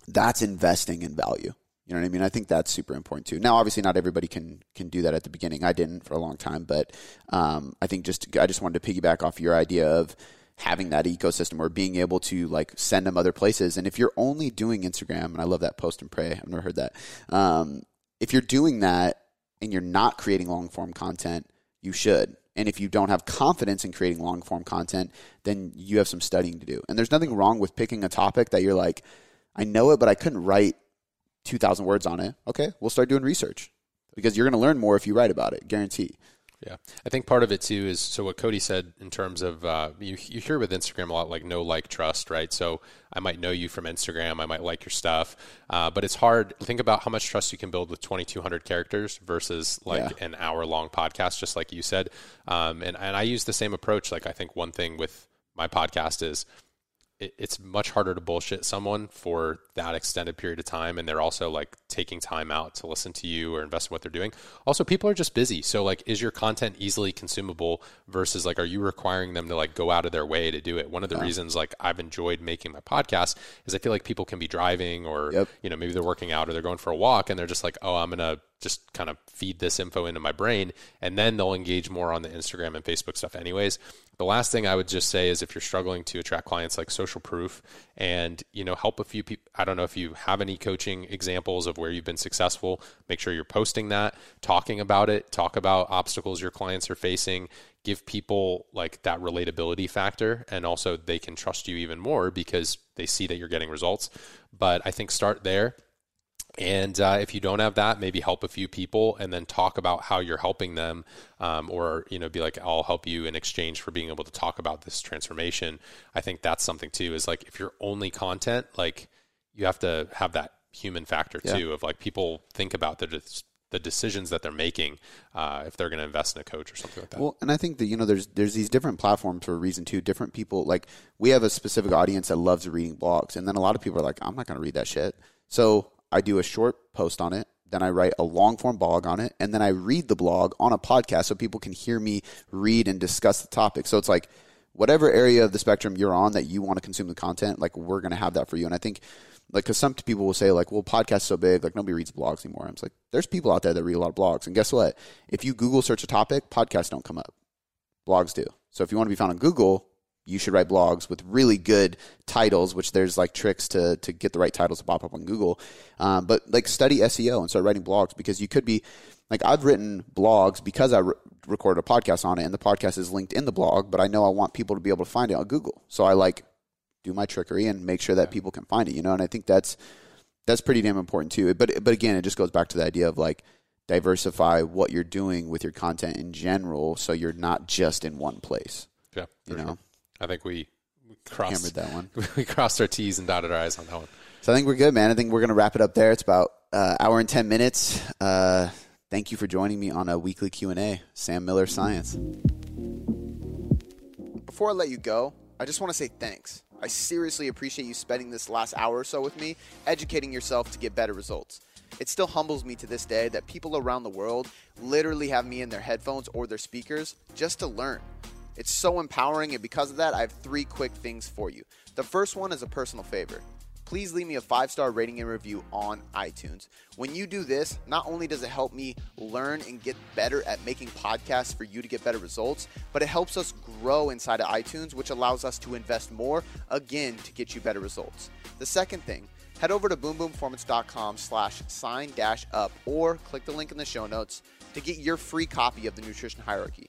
that's investing in value. You know what I mean? I think that's super important too. Now, obviously, not everybody can can do that at the beginning. I didn't for a long time, but um, I think just I just wanted to piggyback off your idea of having that ecosystem or being able to like send them other places. And if you're only doing Instagram, and I love that post and pray, I've never heard that. Um, if you're doing that and you're not creating long form content, you should. And if you don't have confidence in creating long form content, then you have some studying to do. And there's nothing wrong with picking a topic that you're like, I know it, but I couldn't write 2,000 words on it. Okay, we'll start doing research because you're going to learn more if you write about it, guarantee. Yeah, I think part of it too is so what Cody said in terms of uh, you you hear with Instagram a lot like no like trust right. So I might know you from Instagram, I might like your stuff, uh, but it's hard. Think about how much trust you can build with 2,200 characters versus like Yeah. an hour long podcast, just like you said. Um, and and I use the same approach. Like I think one thing with my podcast is it, it's much harder to bullshit someone for that extended period of time and they're also like taking time out to listen to you or invest in what they're doing. Also people are just busy. So like is your content easily consumable versus like are you requiring them to like go out of their way to do it? One of the reasons like i've enjoyed making my podcast is i feel like people can be driving or Yep. you know maybe they're working out or they're going for a walk and they're just like oh i'm gonna just kind of feed this info into my brain and then they'll engage more on the instagram and facebook stuff anyways the last thing i would just say is if you're struggling to attract clients like social proof and you know help a few people i don't know if you have any coaching examples of where you've been successful make sure you're posting that talking about it talk about obstacles your clients are facing give people like that relatability factor and also they can trust you even more because they see that you're getting results. But i think start there and uh, if you don't have that, maybe help a few people and then talk about how you're helping them, um, or you know, be like, I'll help you in exchange for being able to talk about this transformation. I think that's something too. Is like if you're only content, like you have to have that human factor Yeah. too of like people think about the the decisions that they're making uh, if they're going to invest in a coach or something like that. Well, and I think that you know there's there's these different platforms for a reason too. Different people like we have a specific audience that loves reading blogs, and then a lot of people are like, I'm not going to read that shit. So I do a short post on it, then I write a long form blog on it, and then I read the blog on a podcast so people can hear me read and discuss the topic. So it's like whatever area of the spectrum you're on that you want to consume the content, like we're going to have that for you. And I think like because some people will say like, well, podcasts so big, like nobody reads blogs anymore. I'm just like, there's people out there that read a lot of blogs, and guess what? If you Google search a topic, podcasts don't come up blogs do. So if you want to be found on Google, you should write blogs with really good titles, which there's like tricks to to get the right titles to pop up on Google. Um, but like study SEO and start writing blogs because you could be like I've written blogs because I re- recorded a podcast on it, and the podcast is linked in the blog. But I know I want people to be able to find it on Google, so I like do my trickery and make sure that people can find it. You know, and I think that's that's pretty damn important too. But but again, it just goes back to the idea of like diversify what you're doing with your content in general, so you're not just in one place. yeah, You know, sure. I think we, we crossed hammered that one. we crossed our T's and dotted our I's on that one. So I think we're good, man. I think we're gonna wrap it up there. It's about uh, hour and ten minutes. Uh, thank you for joining me on a weekly Q and A. Sam Miller Science. Before I let you go, I just want to say thanks. I seriously appreciate you spending this last hour or so with me, educating yourself to get better results. It still humbles me to this day that people around the world literally have me in their headphones or their speakers just to learn. It's so empowering, and because of that, I have three quick things for you. The first one is a personal favor please leave me a five star rating and review on iTunes. When you do this, not only does it help me learn and get better at making podcasts for you to get better results, but it helps us grow inside of iTunes, which allows us to invest more again to get you better results. The second thing, head over to boomboomperformance.com slash sign dash up or click the link in the show notes to get your free copy of the nutrition hierarchy.